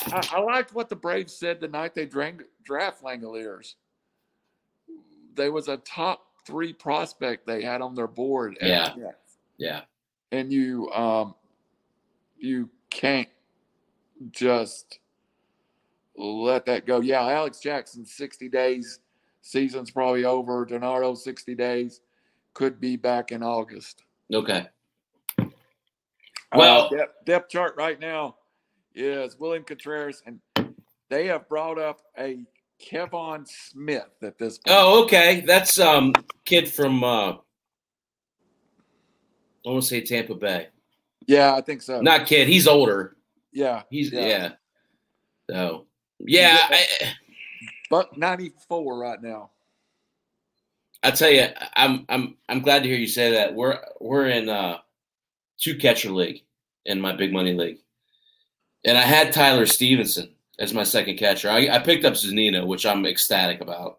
I, I liked what the Braves said the night they drank, draft Langeliers. They was a top three prospect they had on their board. Yeah. Jets. Yeah. and you um you can't just let that go. Yeah, Alex Jackson, sixty days, season's probably over. d'Arnaud, sixty days, could be back in August. Okay. Uh, Well- depth, depth chart right now is William Contreras, and they have brought up a Kevan Smith at this point. Oh, okay. That's um kid from uh I want to say Tampa Bay. yeah, I think so. Not kid. He's older. yeah, He's Yeah. yeah. So yeah, I, but ninety four right now. I tell you, I'm I'm I'm glad to hear you say that. We're we're in uh two catcher league in my big money league, and I had Tyler Stephenson as my second catcher. I, I picked up Zunino, which I'm ecstatic about.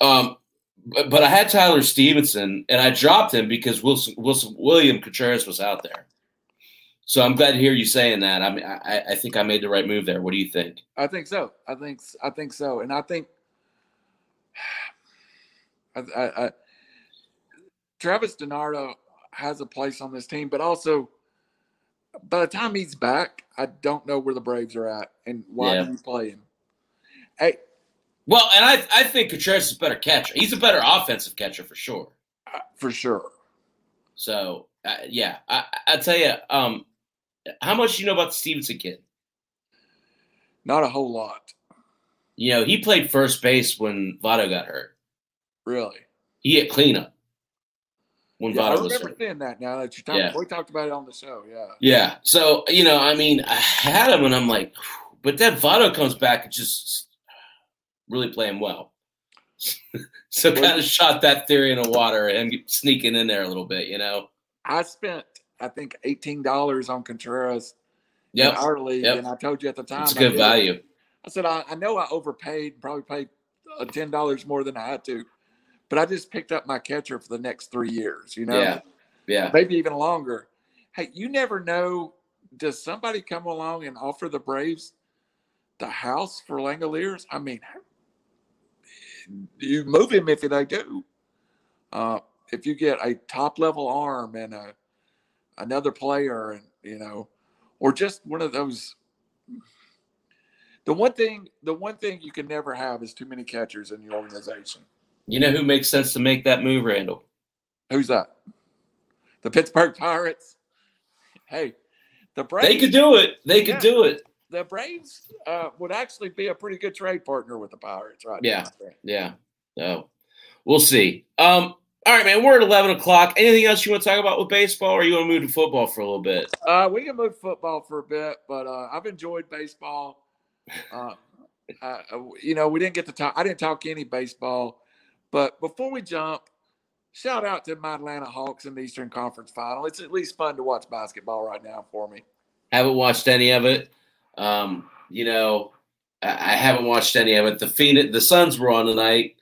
Um, but, but I had Tyler Stephenson, and I dropped him because Wilson, Wilson William Contreras was out there. So I'm glad to hear you saying that. I mean, I, I think I made the right move there. What do you think? I think so. I think I think so, and I think I, I, I, Travis d'Arnaud has a place on this team, but also by the time he's back, I don't know where the Braves are at and why Yeah. do you play him? Hey, Well, and I I think Contreras is a better catcher. He's a better offensive catcher for sure. uh, for sure. So uh, yeah, I I tell you, um, how much do you know about the Stephenson kid? Not a whole lot, You know, he played first base when Votto got hurt. really. He hit cleanup when Yeah, I Votto was remember seeing that now that you're talking. Yeah. We talked about it on the show. Yeah. Yeah. So you know, I mean, I had him, and I'm like, but then Votto comes back and just really playing well. so Well- kind of shot that theory in the water and sneaking in there a little bit, you know. I spent, I think, eighteen dollars on Contreras Yep, in our league, Yep. and I told you at the time it's I good did. value. I said, I, I know I overpaid, probably paid uh, ten dollars more than I had to, but I just picked up my catcher for the next three years. You know, Yeah. Yeah. maybe even longer. Hey, you never know. Does somebody come along and offer the Braves the house for Langeliers? I mean, you move him if they do. Uh, if you get a top level arm and a another player, and you know, or just one of those. The one thing, the one thing you can never have is too many catchers in your organization. You know who makes sense to make that move, Randall? Who's that? The Pittsburgh Pirates. Hey, the Braves. They could do it. They could Yeah. do it. the Braves uh, would actually be a pretty good trade partner with the Pirates, right? Yeah. now. Yeah. So we'll see. Um, all right, man. We're at eleven o'clock. Anything else you want to talk about with baseball, or you want to move to football for a little bit? Uh, we can move football for a bit, but uh, I've enjoyed baseball. Uh, uh, you know, we didn't get to talk. I didn't talk any baseball, but before we jump, shout out to my Atlanta Hawks in the Eastern Conference Final. It's at least fun to watch basketball right now for me. Haven't watched any of it. Um, you know, I, I haven't watched any of it. The Phoenix, the Suns were on tonight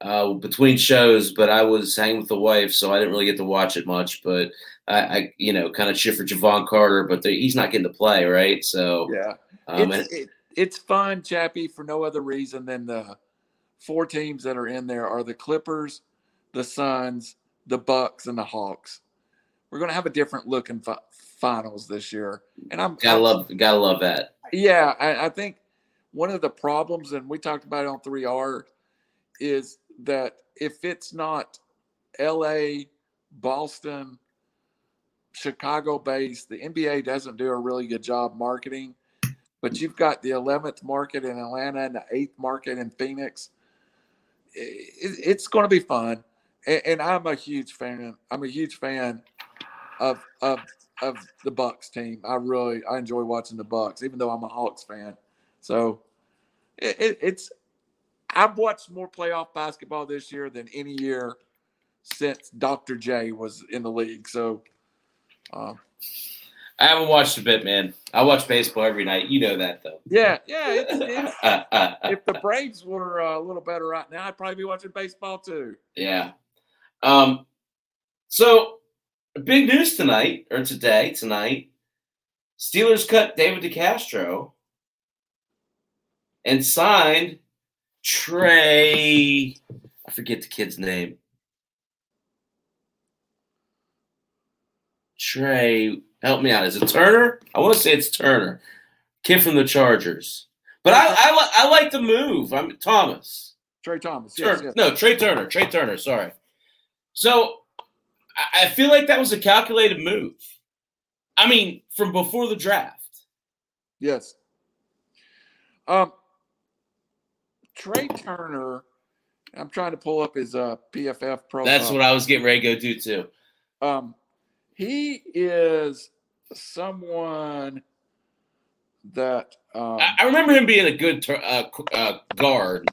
uh, between shows, but I was hanging with the wife, so I didn't really get to watch it much. But I, I you know, kind of shit for Jevon Carter, but the, he's not getting to play, right? So Yeah, um, and, it's, it, it's fun, Chappie, for no other reason than the four teams that are in there are the Clippers, the Suns, the Bucks, and the Hawks. We're going to have a different looking fi- finals this year, and I'm gotta love, gotta love that. Yeah, I, I think one of the problems, and we talked about it on 3R, is that if it's not LA, Boston, Chicago based, the NBA doesn't do a really good job marketing. But you've got the 11th market in Atlanta and the 8th market in Phoenix. It, it's going to be fun. And, and I'm a huge fan. I'm a huge fan of, of of the Bucks team. I really I enjoy watching the Bucks, even though I'm a Hawks fan. So it, it, it's I've watched more playoff basketball this year than any year since Dr. J was in the league. So uh, I haven't watched a bit, man. I watch baseball every night. You know that, though. yeah, yeah. It's, it's, if the Braves were uh, a little better right now, I'd probably be watching baseball too. yeah. Um. So big news tonight or today tonight. Steelers cut David DeCastro and signed Trai. I forget the kid's name. Trai, help me out. Is it Turner? I want to say it's Turner, kid from the Chargers. But I I, li- I like the move. I'm Thomas. Trey Thomas. Yes, yes. No, Trai Turner. Trai Turner. Sorry. So I- I feel like that was a calculated move. I mean, from before the draft. Yes. Um, Trai Turner. I'm trying to pull up his uh, PFF profile. That's what I was getting ready to go do too. Um, he is someone that um, I, remember him being a good tur- uh, uh, guard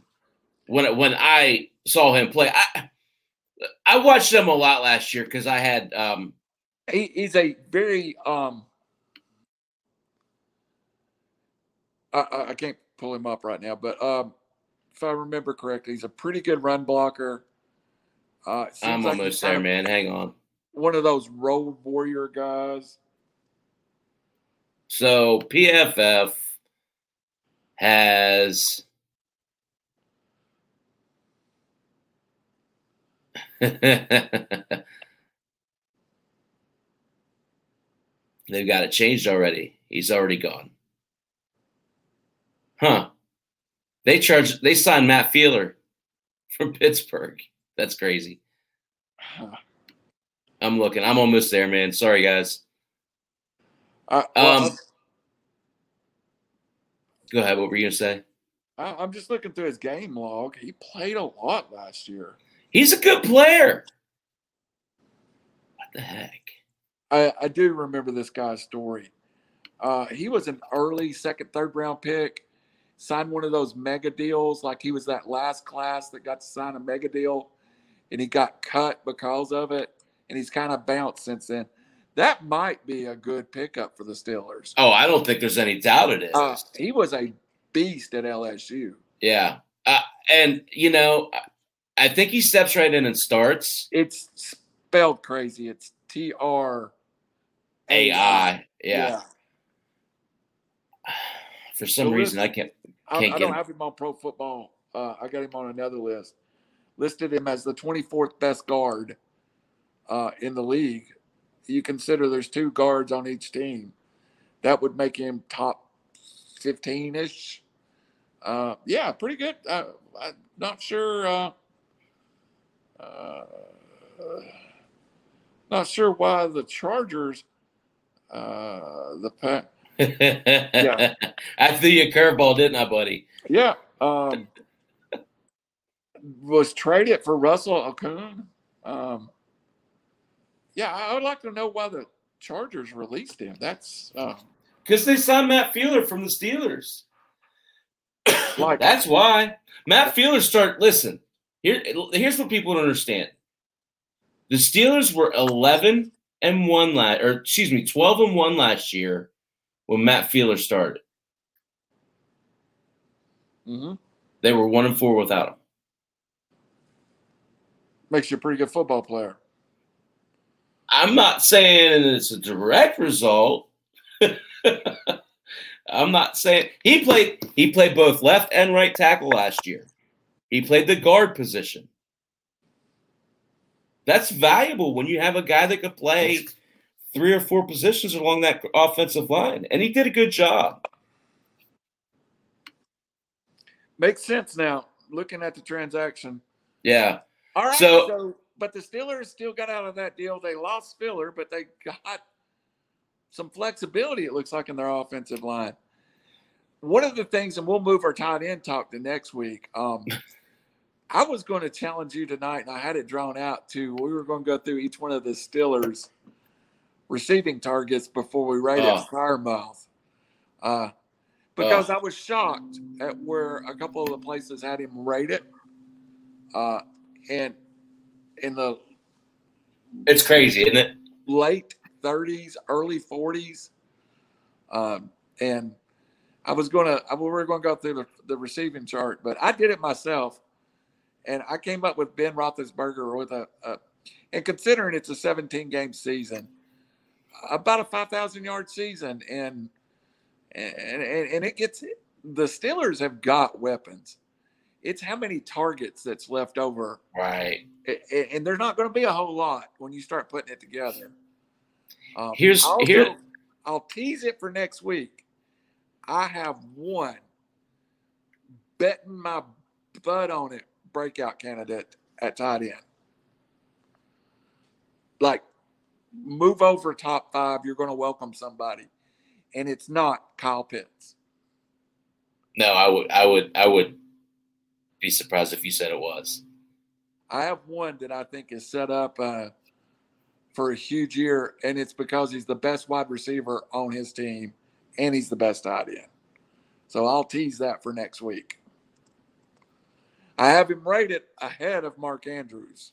when when I saw him play. I I watched him a lot last year because I had um, he, he's a very um. I, I- I can't pull him up right now, but um, if I remember correctly, he's a pretty good run blocker. Uh, I'm like almost there, of man. Hang on. One of those road warrior guys. So PFF has They've got it changed already. He's already gone. Huh. They charge they signed Matt Feiler from Pittsburgh. That's crazy. I'm looking. I'm almost there, man. Sorry guys. I, well, Um, Go ahead. What were you gonna say? I, I'm just looking through his game log. He played a lot last year. He's a good player. What the heck? I, I do remember this guy's story. Uh, he was an early second, third round pick. Signed one of those mega deals, like he was that last class that got to sign a mega deal, and he got cut because of it. And he's kind of bounced since then. That might be a good pickup for the Steelers. Oh, I don't think there's any doubt it is. Uh, he was a beast at LSU. yeah. Uh, and you know, I- I think he steps right in and starts. It's spelled crazy. It's T R A I. Yeah. For some So reason, I can't. I, Can't I get don't him. have him on Pro Football. Uh, I got him on another list. Listed him as the 24th best guard uh, in the league. You consider there's two guards on each team. That would make him top 15 ish. Uh, yeah, pretty good. Uh, I'm not sure. Uh, uh, not sure why the Chargers, uh, the pack. yeah. I threw you a curveball, didn't I, buddy? Yeah. Um, was traded for Russell Okung. Um, yeah, I would like to know why the Chargers released him. That's because uh, they signed Matt Feiler from the Steelers. like that's why Matt Feiler start. Listen, here, here's what people don't understand. The Steelers were 11 and one last, or excuse me, 12 and one last year when Matt Feiler started. Mm-hmm. They were one and four without him. Makes you a pretty good football player. I'm not saying it's a direct result. I'm not saying he played he played both left and right tackle last year. He played the guard position. That's valuable when you have a guy that could play three or four positions along that offensive line, and he did a good job. Makes sense now, looking at the transaction. Yeah. All right. So, so but the Steelers still got out of that deal. They lost Feiler, but they got some flexibility, it looks like, in their offensive line. One of the things, and we'll move our tight end talk to next week. Um, I was going to challenge you tonight, and I had it drawn out too. We were going to go through each one of the Steelers' receiving targets before we rated oh. Freiermuth. Uh, because oh. I was shocked at where a couple of the places had him rated. Uh, and in the it's crazy, isn't it? Late 30s, early 40s. Um, and I was going to, we were going to go through the, the receiving chart, but I did it myself. And I came up with Ben Roethlisberger with a, a and considering it's a 17 game season, about a 5,000 yard season. And, and, and it gets, the Steelers have got weapons it's how many targets that's left over. Right. And there's not going to be a whole lot when you start putting it together. Um, Here's I'll here. Go, I'll tease it for next week. I have one betting my butt on it breakout candidate at tight end. Like move over top five, you're going to welcome somebody, and it's not Kyle Pitts. No, I would, I would, I would be surprised if you said it was. I have one that I think is set up uh, for a huge year, and it's because he's the best wide receiver on his team, and he's the best tight end. So I'll tease that for next week. I have him rated ahead of Mark Andrews.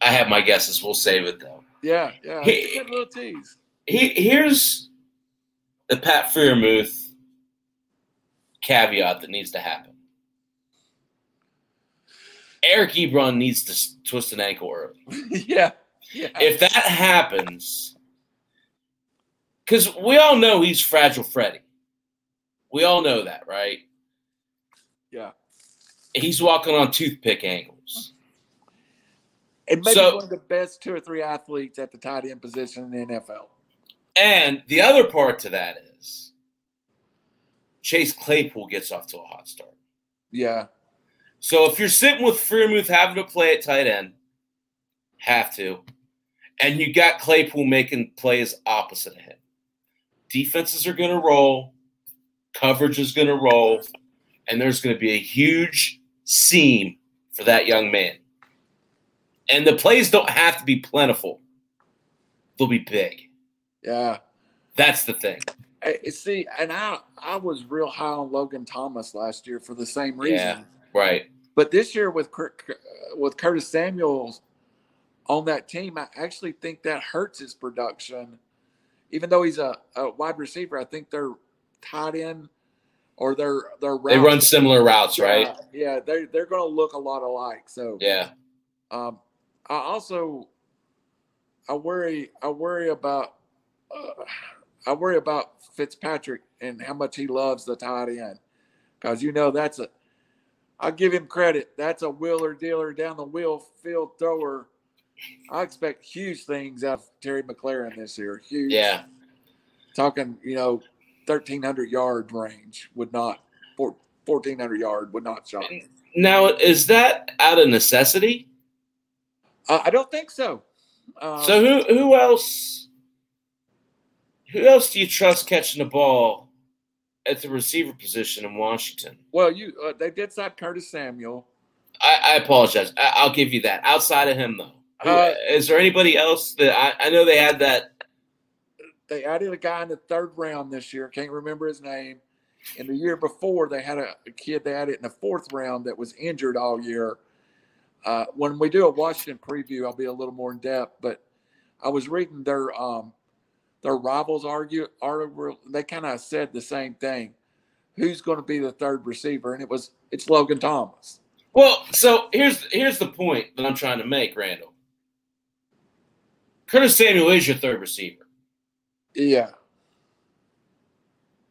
I have my guesses. We'll save it though. Yeah, yeah. He, little tease. He, here's the Pat Freiermuth caveat that needs to happen. Eric Ebron needs to twist an ankle early. yeah. yeah. If that happens, because we all know he's fragile Freddy. We all know that, right? Yeah. He's walking on toothpick angles. And maybe so, one of the best two or three athletes at the tight end position in the NFL. And the other part to that is Chase Claypool gets off to a hot start. Yeah. So if you're sitting with Freiermuth having to play at tight end, have to, and you got Claypool making plays opposite of him, defenses are going to roll, coverage is going to roll, and there's going to be a huge seam for that young man. And the plays don't have to be plentiful; they'll be big. Yeah, that's the thing. See, and I I was real high on Logan Thomas last year for the same reason. Yeah, right. But this year with with Curtis Samuels on that team, I actually think that hurts his production. Even though he's a, a wide receiver, I think they're tied in or they're they're they run similar routes, right? Yeah, they they're going to look a lot alike. So yeah. Um, I also I worry I worry about. Uh, I worry about Fitzpatrick and how much he loves the tight end because you know that's a. I'll give him credit. That's a wheeler dealer down the wheel field thrower. I expect huge things out of Terry McLaurin this year. Huge. Yeah. Talking, you know, thirteen hundred yard range would not fourteen hundred yard would not shock me. Now, is that out of necessity? Uh, I don't think so. Uh, so who who else? Who else do you trust catching the ball at the receiver position in Washington? Well, you uh, they did sign Curtis Samuel. I, I apologize. I, will give you that. Outside of him, though, Uh, is there anybody else that I, I know they had that? They added a guy in the third round this year. Can't remember his name. And the year before, they had a, a kid they added in the fourth round that was injured all year. Uh, when we do a Washington preview, I'll be a little more in depth. But I was reading their um, their rivals argue are they kind of said the same thing. Who's going to be the third receiver? And it was it's Logan Thomas. Well, so here's here's the point that I'm trying to make, Randall. Curtis Samuel is your third receiver. Yeah.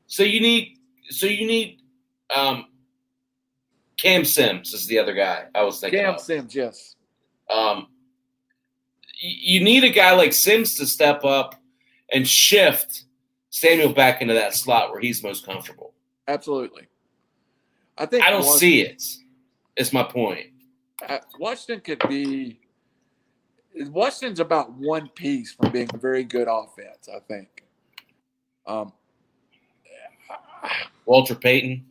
So you need so you need um Cam Sims is the other guy I was thinking. Cam of. Sims, yes. Um, you need a guy like Sims to step up and shift Samuel back into that slot where he's most comfortable. Absolutely. I think I don't see it. it. Is my point. Uh, Washington could be. Washington's about one piece from being a very good offense. I think. Um, Walter Payton.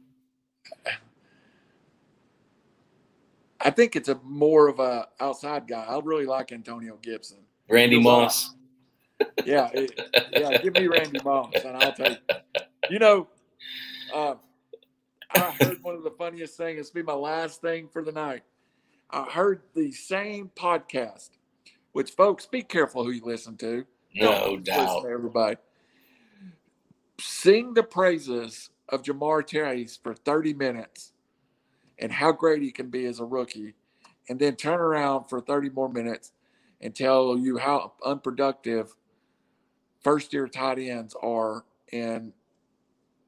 I think it's a more of a outside guy. I really like Antonio Gibson. Randy Moss. Yeah, it, yeah. Give me Randy Moss, and I'll take. You know, uh, I heard one of the funniest things. It's be my last thing for the night. I heard the same podcast, which folks, be careful who you listen to. No Don't doubt. to everybody. Sing the praises of Ja'Marr Chase for 30 minutes and how great he can be as a rookie, and then turn around for 30 more minutes and tell you how unproductive first year tight ends are in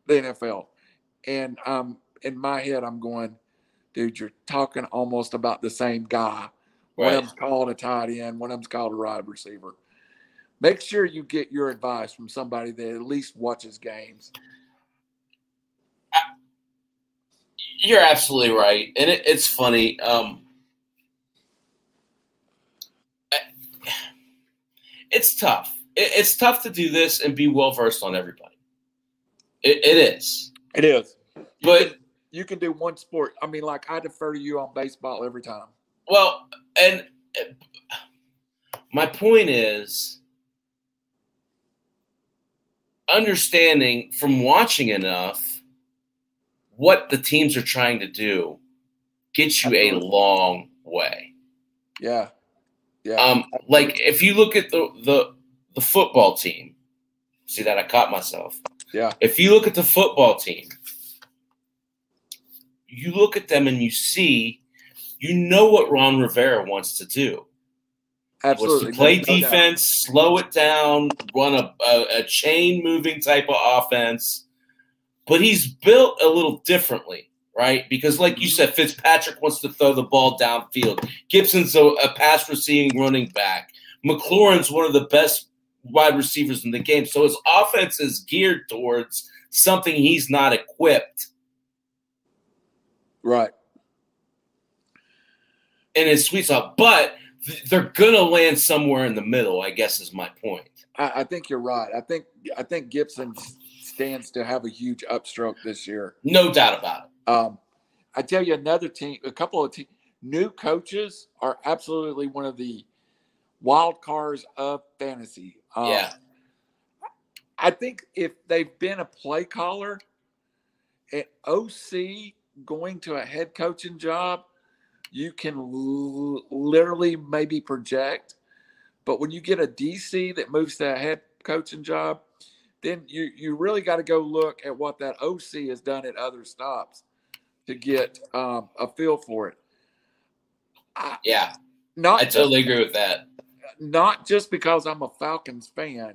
the NFL. And um, in my head, I'm going, dude, you're talking almost about the same guy. One Right. of them's called a tight end, one of them's called a wide receiver. Make sure you get your advice from somebody that at least watches games. You're absolutely right, and it, it's funny. Um, it's tough. It, it's tough to do this and be well versed on everybody. It, it is, It is. but You can do one sport. I mean, like I defer to you on baseball every time. well, and my point is understanding from watching enough what the teams are trying to do gets you a long way. Yeah. Yeah. Um, like if you look at the the the football team, see that I caught myself. Yeah. If you look at the football team, you look at them and you see, you know what Ron Rivera wants to do. Absolutely. Wants to play No doubt. defense, slow it down, run a, a, a chain moving type of offense. But he's built a little differently, right? Because, like you mm-hmm. said, Fitzpatrick wants to throw the ball downfield. Gibson's a, a pass receiving running back. McLaurin's one of the best wide receivers in the game. So his offense is geared towards something he's not equipped Right. in his sweet spot. But they're gonna land somewhere in the middle. I guess is my point. I, I think you're right. I think I think Gibson stands to have a huge upstroke this year. No doubt about it. Um, I tell you, another team, a couple of te- new coaches are absolutely one of the wild cards of fantasy. Um, Yeah. I think if they've been a play caller at OC going to a head coaching job, you can l- literally maybe project. But when you get a DC that moves to a head coaching job, then you, you really got to go look at what that OC has done at other stops to get um, a feel for it. I, Yeah, not I totally agree with that. Not just because I'm a Falcons fan,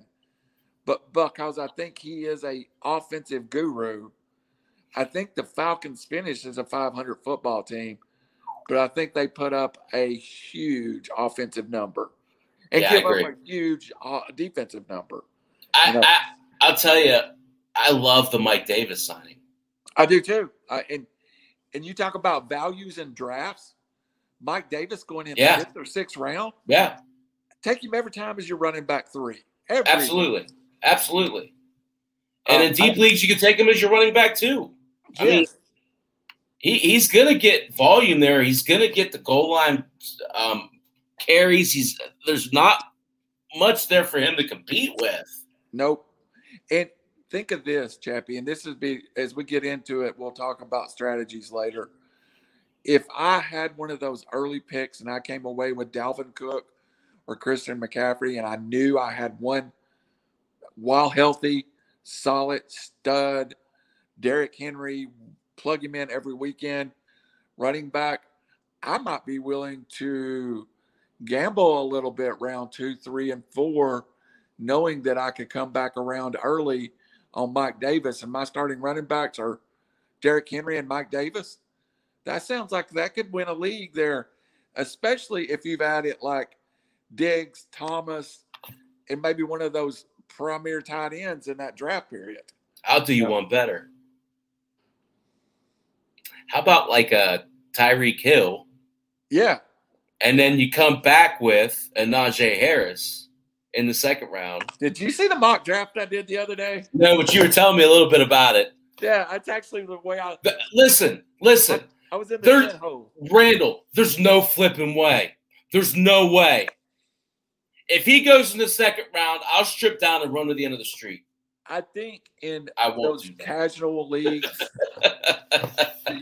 but because I think he is a offensive guru. I think the Falcons finished as a 500 football team, but I think they put up a huge offensive number and Yeah, give up a huge uh, defensive number. I, You know. I I'll tell you, I love the Mike Davis signing. I do too. I, and and you talk about values and drafts. Mike Davis going in Yeah. fifth or sixth round. Yeah, Take him every time as your running back three. Every absolutely, absolutely. And Uh, in deep I- leagues, you can take him as your running back too. I mean, Yes. he, he's going to get volume there. He's going to get the goal line um, carries. He's there's not much there for him to compete with. Nope. And think of this, Chappie, and this is be as we get into it, we'll talk about strategies later. If I had one of those early picks and I came away with Dalvin Cook or Christian McCaffrey, and I knew I had one while healthy, solid stud, Derrick Henry, plug him in every weekend, running back, I might be willing to gamble a little bit round two, three, and four knowing that I could come back around early on Mike Davis and my starting running backs are Derrick Henry and Mike Davis. That sounds like that could win a league there, especially if you've added like Diggs, Thomas, and maybe one of those premier tight ends in that draft period. I'll do you Yeah. one better. How about like a Tyreek Hill, Yeah. and then you come back with a Najee Harris in the second round? Did you see the mock draft I did the other day? No, but you were telling me a little bit about it. Yeah, that's actually the way I Th- Listen, listen, I was in the There's- hole. Randall. There's no flipping way. There's no way. If he goes in the second round, I'll strip down and run to the end of the street. I think in I won't those casual leagues,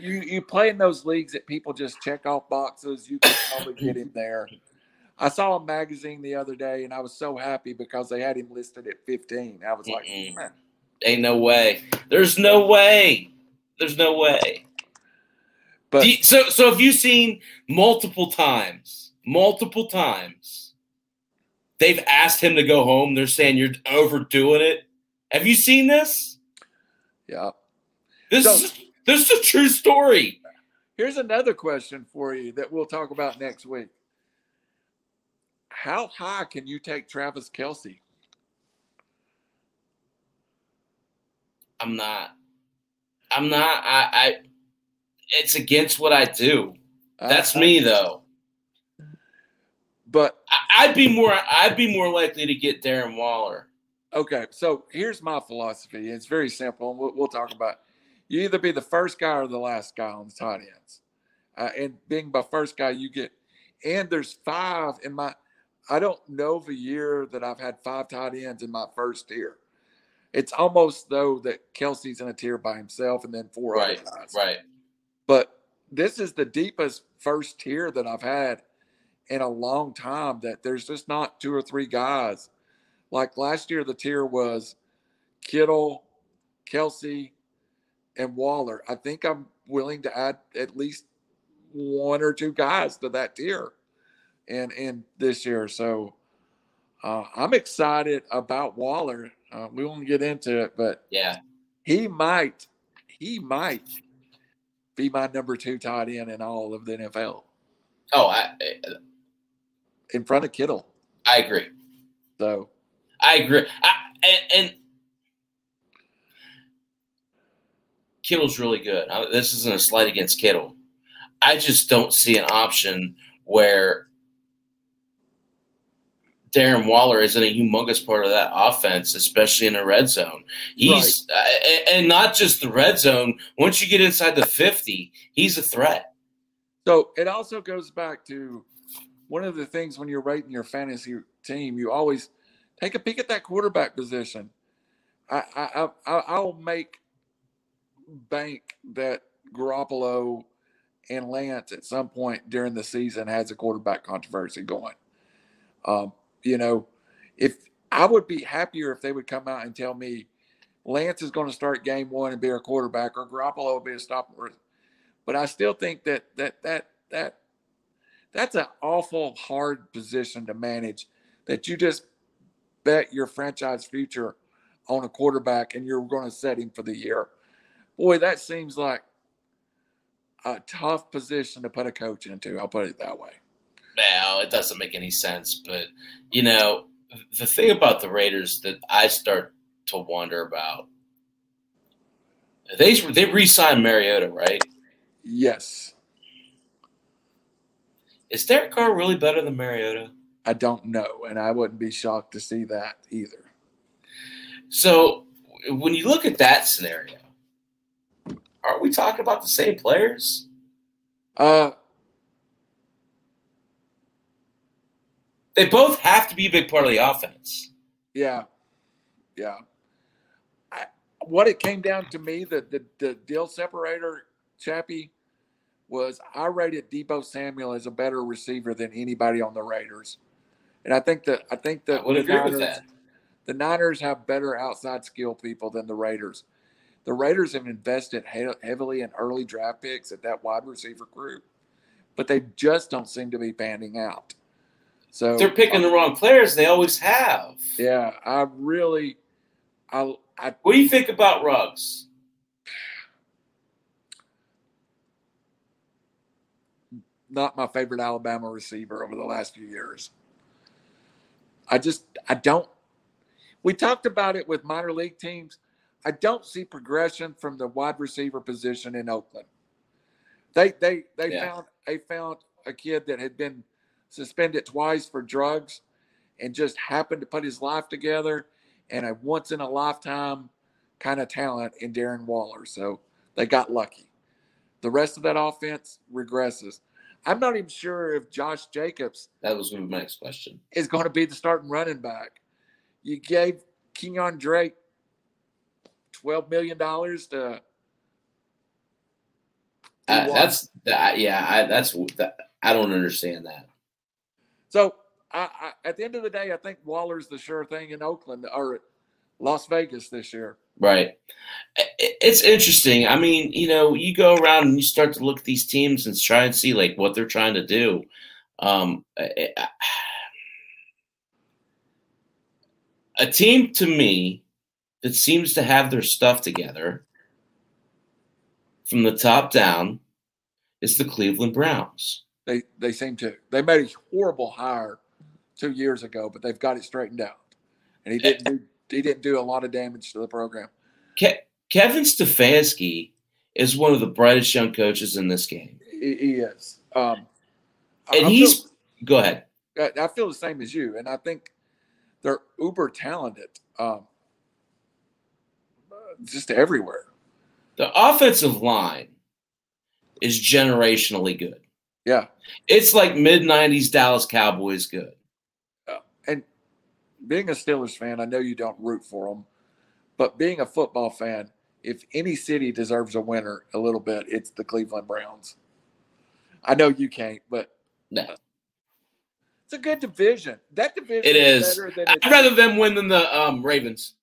you you play in those leagues that people just check off boxes. You can probably get him there. I saw a magazine the other day, and I was so happy because they had him listed at 15. I was like, Mm-mm. "Man." Ain't no way. There's no way. There's no way. but you- so, so have you seen multiple times, multiple times, they've asked him to go home. They're saying you're overdoing it. Have you seen this? yeah. This So- is this is a true story. Here's another question for you that we'll talk about next week. How high can you take Travis Kelce? I'm not. I'm not. I. I it's against what I do. That's I- me though. But I'd be more. I'd be more likely to get Darren Waller. Okay, so here's my philosophy. It's very simple, and we'll, we'll talk about. You either be the first guy or the last guy on the tight ends, uh, and being by first guy, you get. And there's five in my. I don't know of a year that I've had five tight ends in my first tier. It's almost though that Kelce's in a tier by himself, and then four Right. other guys. Right. But this is the deepest first tier that I've had in a long time. That there's just not two or three guys. Like last year, the tier was Kittle, Kelce, and Waller. I think I'm willing to add at least one or two guys to that tier, and and this year. So uh, I'm excited about Waller. Uh, we won't get into it, but Yeah. he might, he might be my number two tight end in all of the NFL Oh, I. in front of Kittle. I agree. So I agree. I, and, and Kittle's really good. I- This isn't a slight against Kittle. I just don't see an option where Darren Waller isn't a humongous part of that offense, especially in the red zone. He's uh, and- and not just the red zone. Once you get inside the fifty, he's a threat. So it also goes back to one of the things when you're rating your fantasy team, you always take a peek at that quarterback position. I I, I I'll make bank that Garoppolo and Lance at some point during the season has a quarterback controversy going. Um, you know, if I would be happier if they would come out and tell me Lance is going to start game one and be our quarterback, or Garoppolo will be a stopper but I still think that that that that that's an awful hard position to manage. That you just bet your franchise future on a quarterback and you're going to set him for the year. Boy, that seems like a tough position to put a coach into. I'll put it that way. No, it doesn't make any sense, but you know the thing about the Raiders that I start to wonder about. They they re-signed Mariota, right? Yes, Is Derek Carr really better than Mariota? I don't know, and I wouldn't be shocked to see that either. So when you look at that scenario, are we talking about the same players? Uh, They both have to be a big part of the offense. yeah, yeah. I, what it came down to me, the, the the deal separator, Chappie, was I rated Deebo Samuel as a better receiver than anybody on the Raiders, and I think that I think that I the Niners- the Niners have better outside skill people than the Raiders. The Raiders have invested he- heavily in early draft picks at that wide receiver group, but they just don't seem to be panning out. So They're picking the uh, wrong players. They always have. Yeah, I really, I, I, What do you think about Ruggs? Not my favorite Alabama receiver over the last few years. I just, I don't. We talked about it with minor league teams. I don't see progression from the wide receiver position in Oakland. They, they, they Yeah. found, they found a kid that had been suspended twice for drugs, and just happened to put his life together, and a once in a lifetime kind of talent in Darren Waller. So they got lucky. The rest of that offense regresses. I'm not even sure if Josh Jacobs That was going to be my next question. is going to be the starting running back. You gave Kenyan Drake twelve million dollars to. Uh, that's that. Yeah, I, that's that. I don't understand that. so. I, I, at the end of the day, I think Waller's the sure thing in Oakland or Las Vegas this year. Right. It's interesting. I mean, you know, you go around and you start to look at these teams and try and see like what they're trying to do. Um, a team to me that seems to have their stuff together from the top down is the Cleveland Browns. They they seem to. They made a horrible hire two years ago, but they've got it straightened out. And he didn't do he didn't do a lot of damage to the program. Ke- Kevin Stefanski is one of the brightest young coaches in this game, He, he is. Um, I- and I he's. feel- Go ahead. I I feel the same as you, and I think they're uber talented, um, just everywhere. The offensive line is generationally good. Yeah, It's like mid '90s Dallas Cowboys good. Being a Steelers fan, I know you don't root for them, but being a football fan, if any city deserves a winner a little bit, it's the Cleveland Browns. I know you can't, but No, it's a good division. That division it is. better than I'd rather them win than the um, Ravens.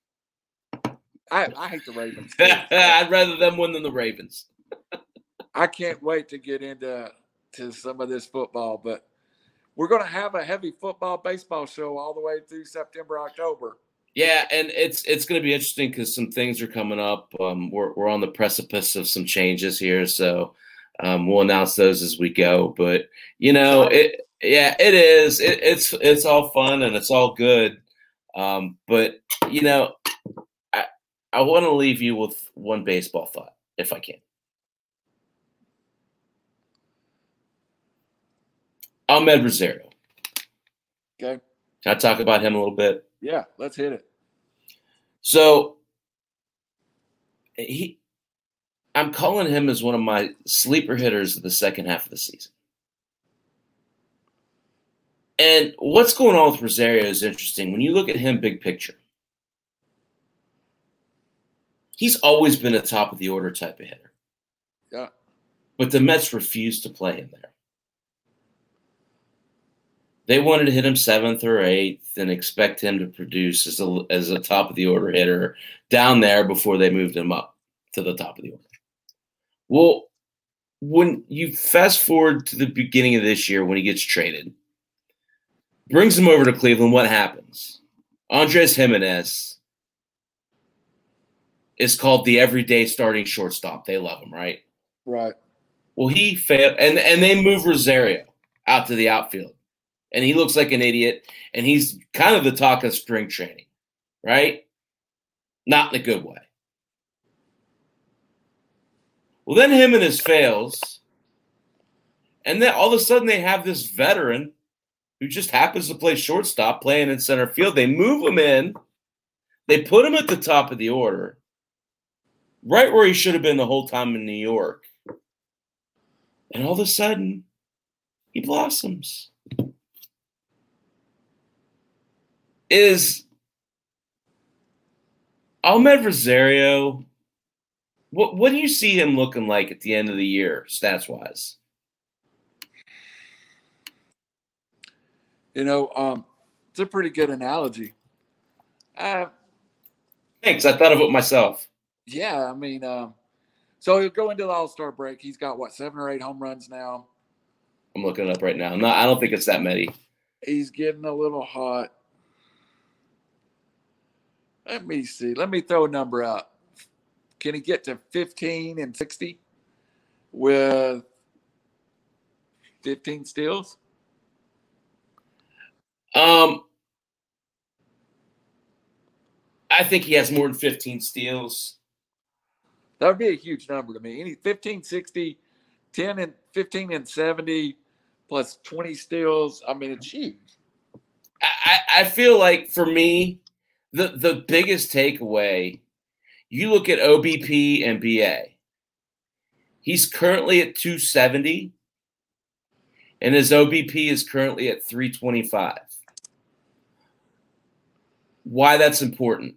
I, I hate the Ravens. I'd rather them win than the Ravens. I can't wait to get into to some of this football, but we're going to have a heavy football baseball show all the way through September October. Yeah, and it's it's going to be interesting because some things are coming up. Um, we're we're on the precipice of some changes here, so um, we'll announce those as we go. But you know, it yeah, it is. It, it's it's all fun and it's all good. Um, but you know, I I want to leave you with one baseball thought, if I can. Amed Rosario. Okay. Can I talk about him a little bit? Yeah, let's hit it. So he I'm calling him as one of my sleeper hitters of the second half of the season. And what's going on with Rosario is interesting. When you look at him big picture, he's always been a top of the order type of hitter. Yeah. But the Mets refused to play him there. They wanted to hit him seventh or eighth and expect him to produce as a as a top of the order hitter down there before they moved him up to the top of the order. Well, when you fast forward to the beginning of this year when he gets traded, brings him over to Cleveland, what happens? Andres Gimenez is called the everyday starting shortstop. They love him, right? Right. Well, he failed, and and they move Rosario out to the outfield, and he looks like an idiot, and he's kind of the talk of spring training, right? Not in a good way. Well, then Gimenez fails, and then all of a sudden they have this veteran who just happens to play shortstop, playing in center field. They move him in. They put him at the top of the order, right where he should have been the whole time in New York. And all of a sudden, he blossoms. Is Amed Rosario, what what do you see him looking like at the end of the year, stats wise? You know, um, it's a pretty good analogy. Uh, Thanks. I thought of it myself. yeah, I mean, um, so he'll go into the All Star break. He's got what seven or eight home runs now. I'm looking it up right now. No, I don't think it's that many. He's getting a little hot. Let me see. Let me throw a number out. Can he get to 15 and 60 with 15 steals? Um, I think he has more than 15 steals. That would be a huge number to me. Any 15, 60, 10 and 15 and 70 plus 20 steals. I mean, it's huge. I, I feel like for me, the the biggest takeaway, you look at OBP and BA. He's currently at 270, and his OBP is currently at 325. Why that's important,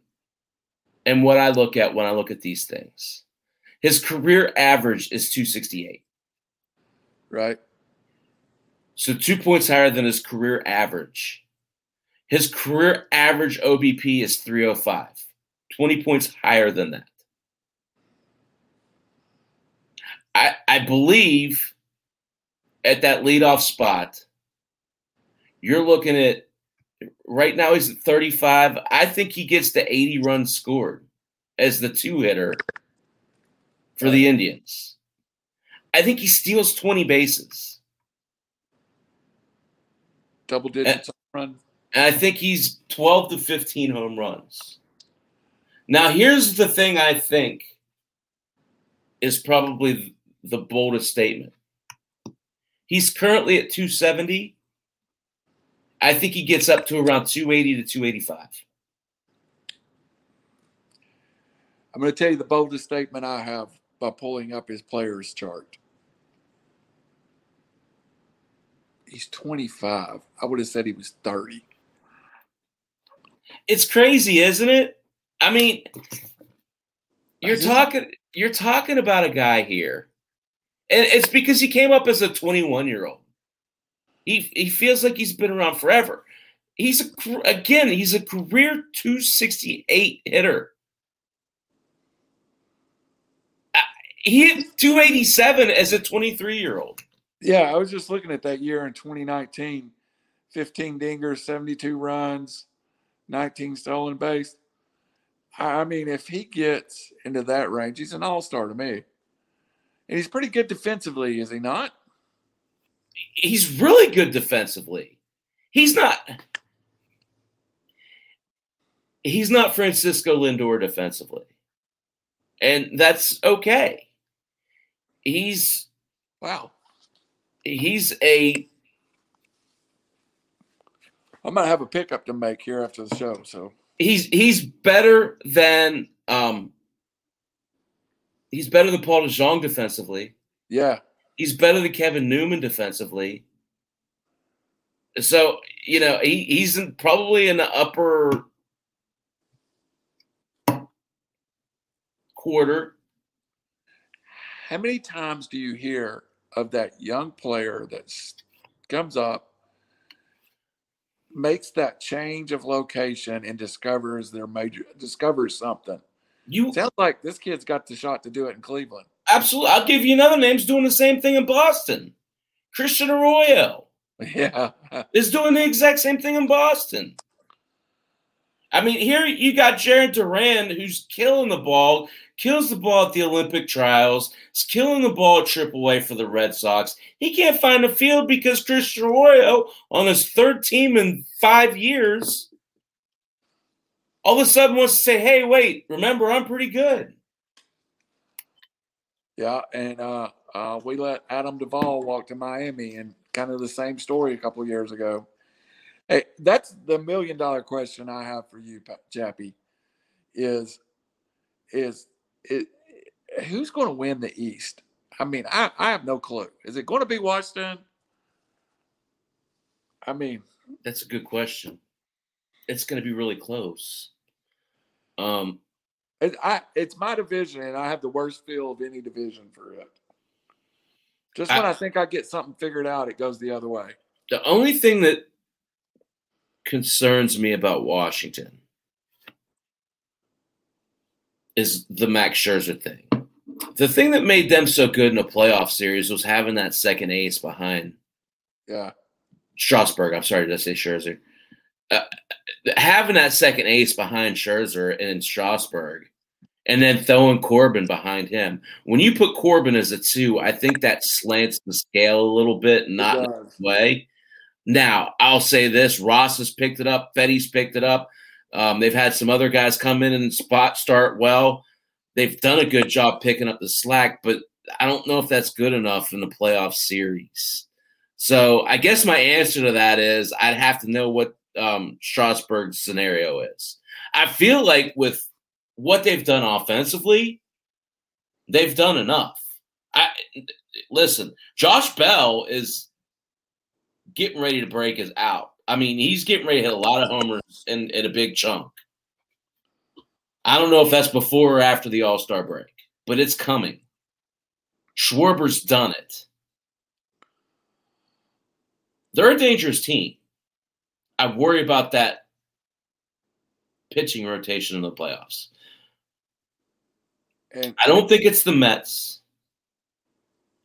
and what I look at when I look at these things. His career average is 268. Right. So two points higher than his career average. His career average OBP is 305, 20 points higher than that. I, I believe at that leadoff spot, you're looking at right now he's at 35. I think he gets to 80 runs scored as the two hitter for the Indians. I think he steals 20 bases. Double digits run. And I think he's 12 to 15 home runs. Now, here's the thing I think is probably the boldest statement. He's currently at 270. I think he gets up to around 280 to 285. I'm going to tell you the boldest statement I have by pulling up his players chart. He's 25. I would have said he was 30. It's crazy, isn't it? I mean, you're talking you're talking about a guy here. And it's because he came up as a 21 year old. He he feels like he's been around forever. He's a again, he's a career 268 hitter. Uh, He hit 287 as a 23 year old. Yeah, I was just looking at that year in 2019 15 dingers, 72 runs, 19 stolen base. I mean, if he gets into that range, he's an all star to me. And he's pretty good defensively, is he not? He's really good defensively. He's not. He's not Francisco Lindor defensively, and that's okay. He's Wow. he's a I'm going to have a pickup to make here after the show. So, he's he's better than um he's better than Paul DeJong defensively. yeah. He's better than Kevin Newman defensively. So you know he, he's in, probably in the upper quarter. How many times do you hear of that young player that comes up, makes that change of location, and discovers their major discovers something? You Sounds like this kid's got the shot to do it in Cleveland. absolutely. I'll give you another name. He's doing the same thing in Boston. Christian Arroyo Yeah, is doing the exact same thing in Boston. I mean, here you got Jarren Duran, who's killing the ball, kills the ball at the Olympic trials, is killing the ball at AAA for the Red Sox. He can't find a field because Christian Arroyo, on his third team in five years, all of a sudden wants to say, hey, wait, remember, I'm pretty good. yeah, and uh, uh, we let Adam Duvall walk to Miami, and kind of the same story a couple years ago. Hey, that's the million dollar question I have for you, Chappie. is is it who's going to win the East? I mean, I, I have no clue. Is it going to be Washington? I mean, that's a good question. It's going to be really close. Um, it, I it's my division, and I have the worst feel of any division for it. Just when I, I think I get something figured out, it goes the other way. The only thing that concerns me about Washington is the Max Scherzer thing. The thing that made them so good in a playoff series was having that second ace behind. Yeah. Strasburg. I'm sorry, did I say Scherzer? Uh, having that second ace behind Scherzer and Strasburg, and then throwing Corbin behind him. When you put Corbin as a two, I think that slants the scale a little bit, not in a way. Now, I'll say this: Ross has picked it up. Fedde's picked it up. Um, they've had some other guys come in and spot start well. They've done a good job picking up the slack, but I don't know if that's good enough in the playoff series. So I guess my answer to that is I'd have to know what um, Strasburg's scenario is. I feel like with what they've done offensively, they've done enough. I listen, Josh Bell is getting ready to break is out. I mean, he's getting ready to hit a lot of homers in, in a big chunk. I don't know if that's before or after the All Star break, but it's coming. Schwarber's done it. They're a dangerous team. I worry about that pitching rotation in the playoffs. And I don't think it's the Mets.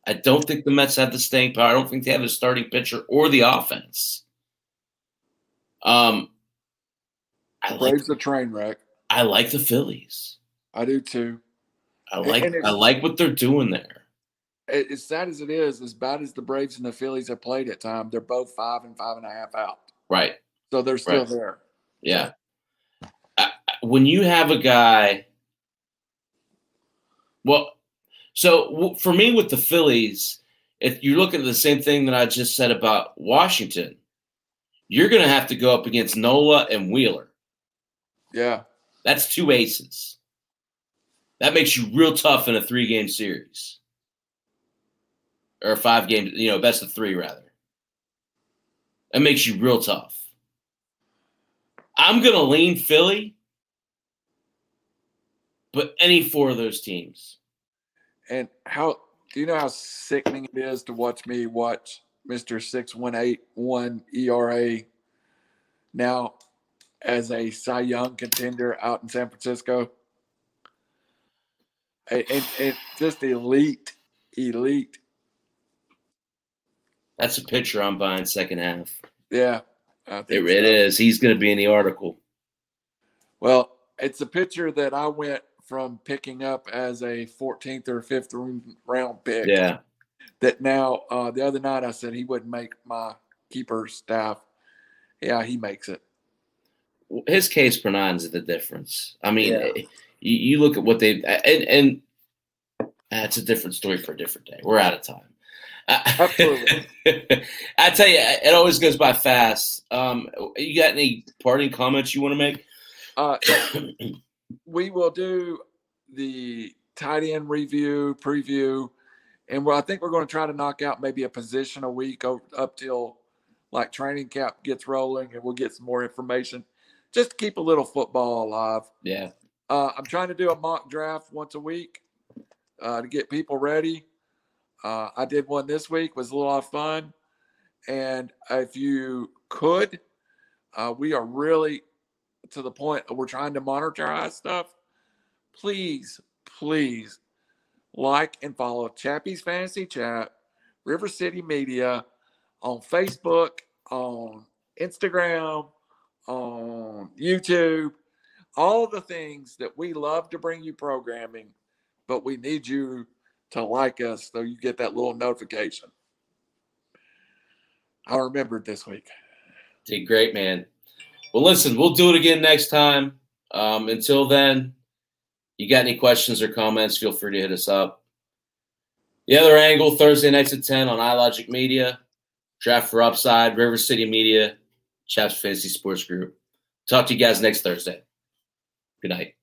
I don't think the Mets have the staying power. I don't think they have a starting pitcher or the offense. Um, I like the train wreck. I like the Phillies. I do too. I like I like what they're doing there. As sad as it is, as bad as the Braves and the Phillies have played at time, they're both five and five and a half out. Right. So they're still right. there. Yeah. I, when you have a guy, well, so for me with the Phillies, if you look at the same thing that I just said about Washington, you're going to have to go up against Nola and Wheeler. Yeah. That's two aces. That makes you real tough in a three game series. Or five game, you know, best of three, rather. That makes you real tough. I'm going to lean Philly, but any four of those teams. And how do you know how sickening it is to watch me watch Mr. 6181 ERA now as a Cy Young contender out in San Francisco. And, and, just elite, elite. That's a picture I'm buying second half. Yeah. It, so. it is. He's going to be in the article. Well, it's a picture that I went from picking up as a 14th or 5th round pick. Yeah that now uh, the other night I said he wouldn't make my keeper staff. Yeah, he makes it. His case per nine is the difference. I mean, yeah. Eh, you, you, look at what they and and that's a different story for a different day. We're out of time. Absolutely. I tell you, it always goes by fast. Um, you got any parting comments you want to make? Uh, we will do the tight end review preview and I think we're going to try to knock out maybe a position a week up till like training camp gets rolling, and we'll get some more information just to keep a little football alive. Yeah. Uh, I'm trying to do a mock draft once a week uh, to get people ready. Uh, I did one this week; was a lot of fun. And if you could, uh, we are really to the point we're trying to monetize stuff. Please, please like and follow Chappie's Fantasy Chat, River City Media on Facebook, on Instagram, on YouTube, all the things that we love to bring you programming, but we need you to like us so you get that little notification. I remembered this week. Did great, man. Well, listen, we'll do it again next time. Um, until then, you got any questions or comments, feel free to hit us up. The other angle, Thursday nights at 10 on iLogic Media, Draft for Upside, River City Media, Chaps Fantasy Sports Group. Talk to you guys next Thursday. Good night.